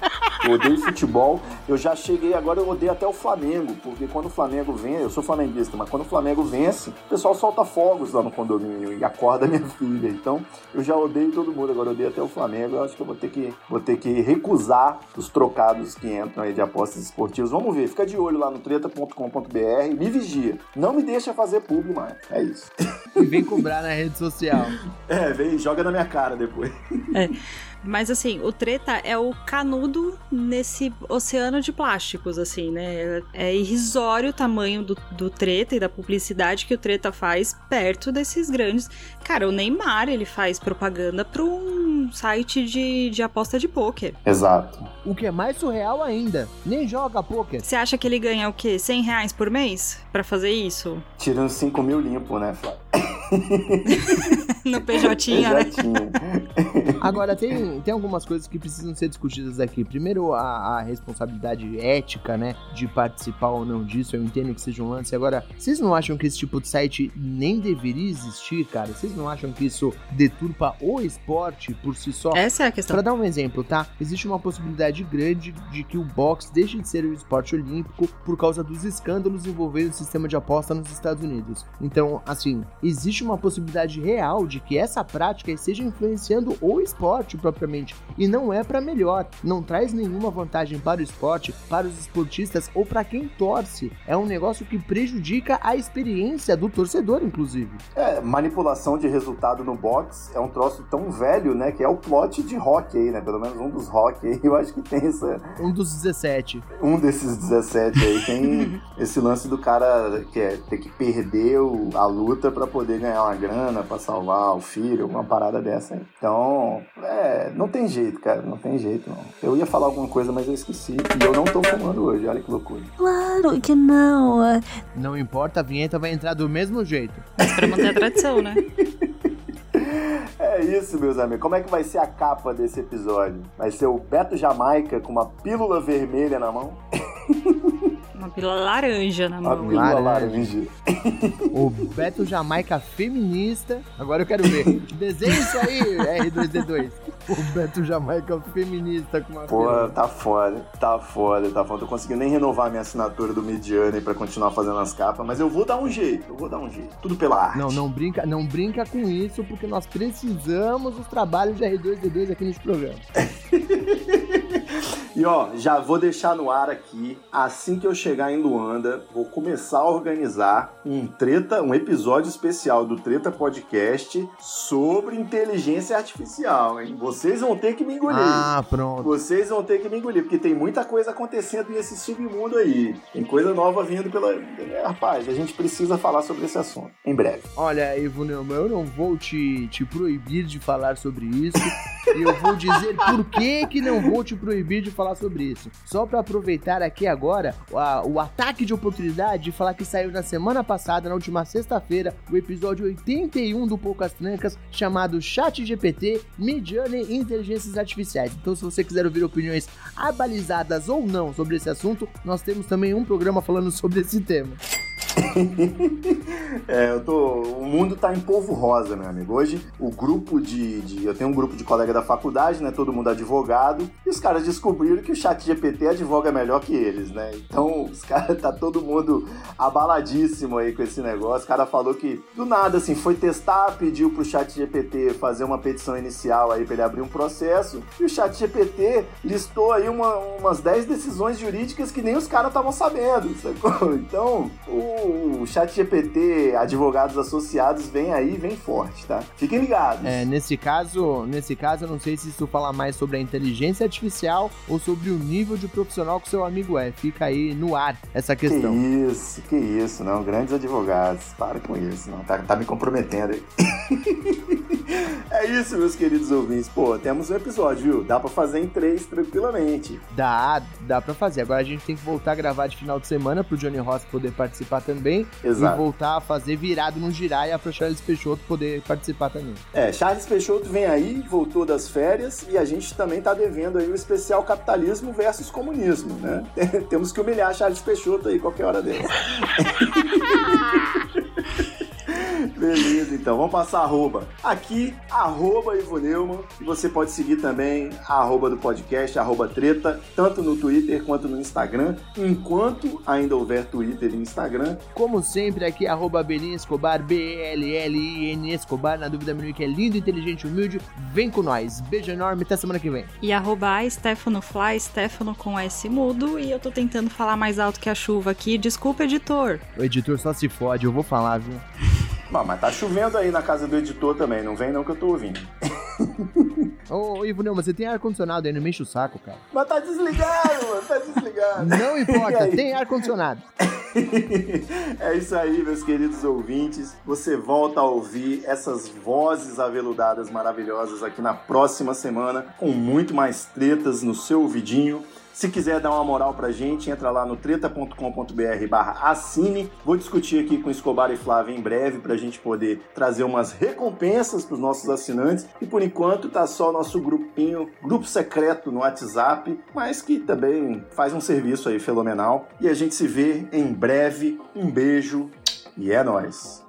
eu odeio futebol. Eu já cheguei agora, eu odeio até o Flamengo, porque quando o Flamengo vem, eu sou flamenguista, mas quando o Flamengo vence, o pessoal solta fogos lá no condomínio e acorda minha filha. Então, eu já odeio todo mundo, agora eu odeio até o Flamengo. Eu acho que eu vou ter que, vou ter que recusar os trocados que entram aí de apostas esportivas. Vamos ver, fica de olho lá no treta.com.br, me vigia. Não me deixa fazer público mais. É isso. E vem cobrar na rede social. É, vem, joga na minha cara depois. É. Mas assim, o treta é o canudo nesse oceano de plásticos, assim, né? É irrisório o tamanho do, do treta e da publicidade que o treta faz perto desses grandes. Cara, o Neymar, ele faz propaganda para um site de, de aposta de pôquer. Exato. O que é mais surreal ainda, nem joga pôquer. Você acha que ele ganha o quê? 100 reais por mês para fazer isso? Tirando 5 mil limpo, né, Flávio? no PJ, né? Agora, tem, tem algumas coisas que precisam ser discutidas aqui. Primeiro, a, a responsabilidade ética, né? De participar ou não disso. Eu entendo que seja um lance. Agora, vocês não acham que esse tipo de site nem deveria existir, cara? Vocês não acham que isso deturpa o esporte por si só? Essa é a questão. Pra dar um exemplo, tá? Existe uma possibilidade grande de que o boxe deixe de ser o esporte olímpico por causa dos escândalos envolvendo o sistema de aposta nos Estados Unidos. Então, assim, existe uma possibilidade real de que essa prática esteja influenciando o esporte propriamente e não é para melhor, não traz nenhuma vantagem para o esporte, para os esportistas ou para quem torce. É um negócio que prejudica a experiência do torcedor, inclusive. É, manipulação de resultado no box é um troço tão velho, né, que é o plot de rock aí, né? Pelo menos um dos rock aí, eu acho que tem essa um dos 17. Um desses 17 aí tem esse lance do cara que é ter que perder a luta para poder ganhar uma grana, para salvar o filho, alguma parada dessa aí. Então, é, não tem jeito, cara, não tem jeito não. Eu ia falar alguma coisa, mas eu esqueci. E eu não tô fumando hoje, olha que loucura. Claro que não. é. Não importa, a vinheta vai entrar do mesmo jeito. Mas pra manter a tradição, né? É isso, meus amigos. Como é que vai ser a capa desse episódio? Vai ser o Beto Jamaica com uma pílula vermelha na mão? Uma pílula laranja na Uma mão. pílula Laranja. laranja. O Beto Jamaica feminista. Agora eu quero ver. Desenha isso aí, R2D2. O Beto Jamaica feminista com uma Pô, pílula. tá foda, tá foda, tá foda. Tô conseguindo nem renovar minha assinatura do Mediane pra continuar fazendo as capas, mas eu vou dar um jeito, eu vou dar um jeito. Tudo pela arte. Não, não brinca, não brinca com isso, porque nós precisamos dos trabalhos de R2D2 aqui nesse programa. E ó, já vou deixar no ar aqui, assim que eu chegar em Luanda, vou começar a organizar um treta, um episódio especial do Treta Podcast sobre inteligência artificial, hein? Vocês vão ter que me engolir. Ah, pronto. Vocês vão ter que me engolir, porque tem muita coisa acontecendo nesse submundo aí. Tem coisa nova vindo pela. É, Rapaz, a gente precisa falar sobre esse assunto. Em breve. Olha, Ivo Neumann, eu não vou te, te proibir de falar sobre isso. e eu vou dizer por que que não vou te proibir de falar sobre isso. Só pra aproveitar aqui agora a- o ataque de oportunidade de falar que saiu na semana passada, na última sexta-feira, o episódio 81 do Poucas Trancas, chamado Chat GPT, Mediane e Inteligências Artificiais. Então, se você quiser ouvir opiniões abalizadas ou não sobre esse assunto, nós temos também um programa falando sobre esse tema. É, eu tô. O mundo tá em polvo rosa, meu amigo. Hoje, o grupo de, de- Eu tenho um grupo de colega da faculdade, né? Todo mundo advogado. E os caras descobriram que o chat GPT advoga melhor que eles, né? Então, os caras tá todo mundo abaladíssimo aí com esse negócio. O cara falou que, do nada, assim, foi testar, pediu pro chat GPT fazer uma petição inicial aí pra ele abrir um processo. E o chat GPT listou aí uma- umas 10 decisões jurídicas que nem os caras estavam sabendo, sacou? Então, o chat GPT, advogados associados, vem aí, vem forte, tá? Fiquem ligados. É, nesse caso, nesse caso, eu não sei se isso fala mais sobre a inteligência artificial ou sobre o nível de profissional que seu amigo é. Fica aí no ar essa Que questão. isso, que isso, não. Grandes advogados. Para com isso, não. Tá, tá me comprometendo aí. é isso, meus queridos ouvintes. Pô, temos um episódio, viu? Dá pra fazer em três tranquilamente. Dá, dá pra fazer. Agora a gente tem que voltar a gravar de final de semana pro Johnny Ross poder participar também. Exato. E voltar a fazer virado no Jiraya pro Charles Peixoto poder participar também. É, Charles Peixoto vem aí, voltou das férias e a gente também tá devendo aí o especial capitalismo versus comunismo, né? Temos que humilhar Charles Peixoto aí qualquer hora dessa. Beleza, então, vamos passar arroba. Aqui, arroba Ivo Neumann, e você pode seguir também a arroba do podcast, arroba treta, tanto no Twitter quanto no Instagram, enquanto ainda houver Twitter e Instagram. Como sempre, aqui, arroba Belin Escobar, B-E-L-L-I-N Escobar. Na dúvida, menino que é lindo, inteligente, humilde. Vem com nós. Beijo enorme, até semana que vem. E arroba Stefano Fly, Stefano com S mudo. E eu tô tentando falar mais alto que a chuva aqui. Desculpa, editor. O editor só se fode, eu vou falar, viu? Bom, mas tá chovendo aí na casa do editor também, não vem não que eu tô ouvindo. Ô, Ivo Neumann, você tem ar-condicionado aí, não me enche o saco, cara. Mas tá desligado, mano, tá desligado. Não importa, tem ar-condicionado. é isso aí, meus queridos ouvintes. Você volta a ouvir essas vozes aveludadas maravilhosas aqui na próxima semana, com muito mais tretas no seu ouvidinho. Se quiser dar uma moral pra gente, entra lá no treta.com.br barra assine. Vou discutir aqui com Escobar e Flávio em breve pra gente poder trazer umas recompensas pros nossos assinantes. E por enquanto tá só nosso grupinho, grupo secreto no WhatsApp, mas que também faz um serviço aí fenomenal. E a gente se vê em breve. Um beijo e é nóis!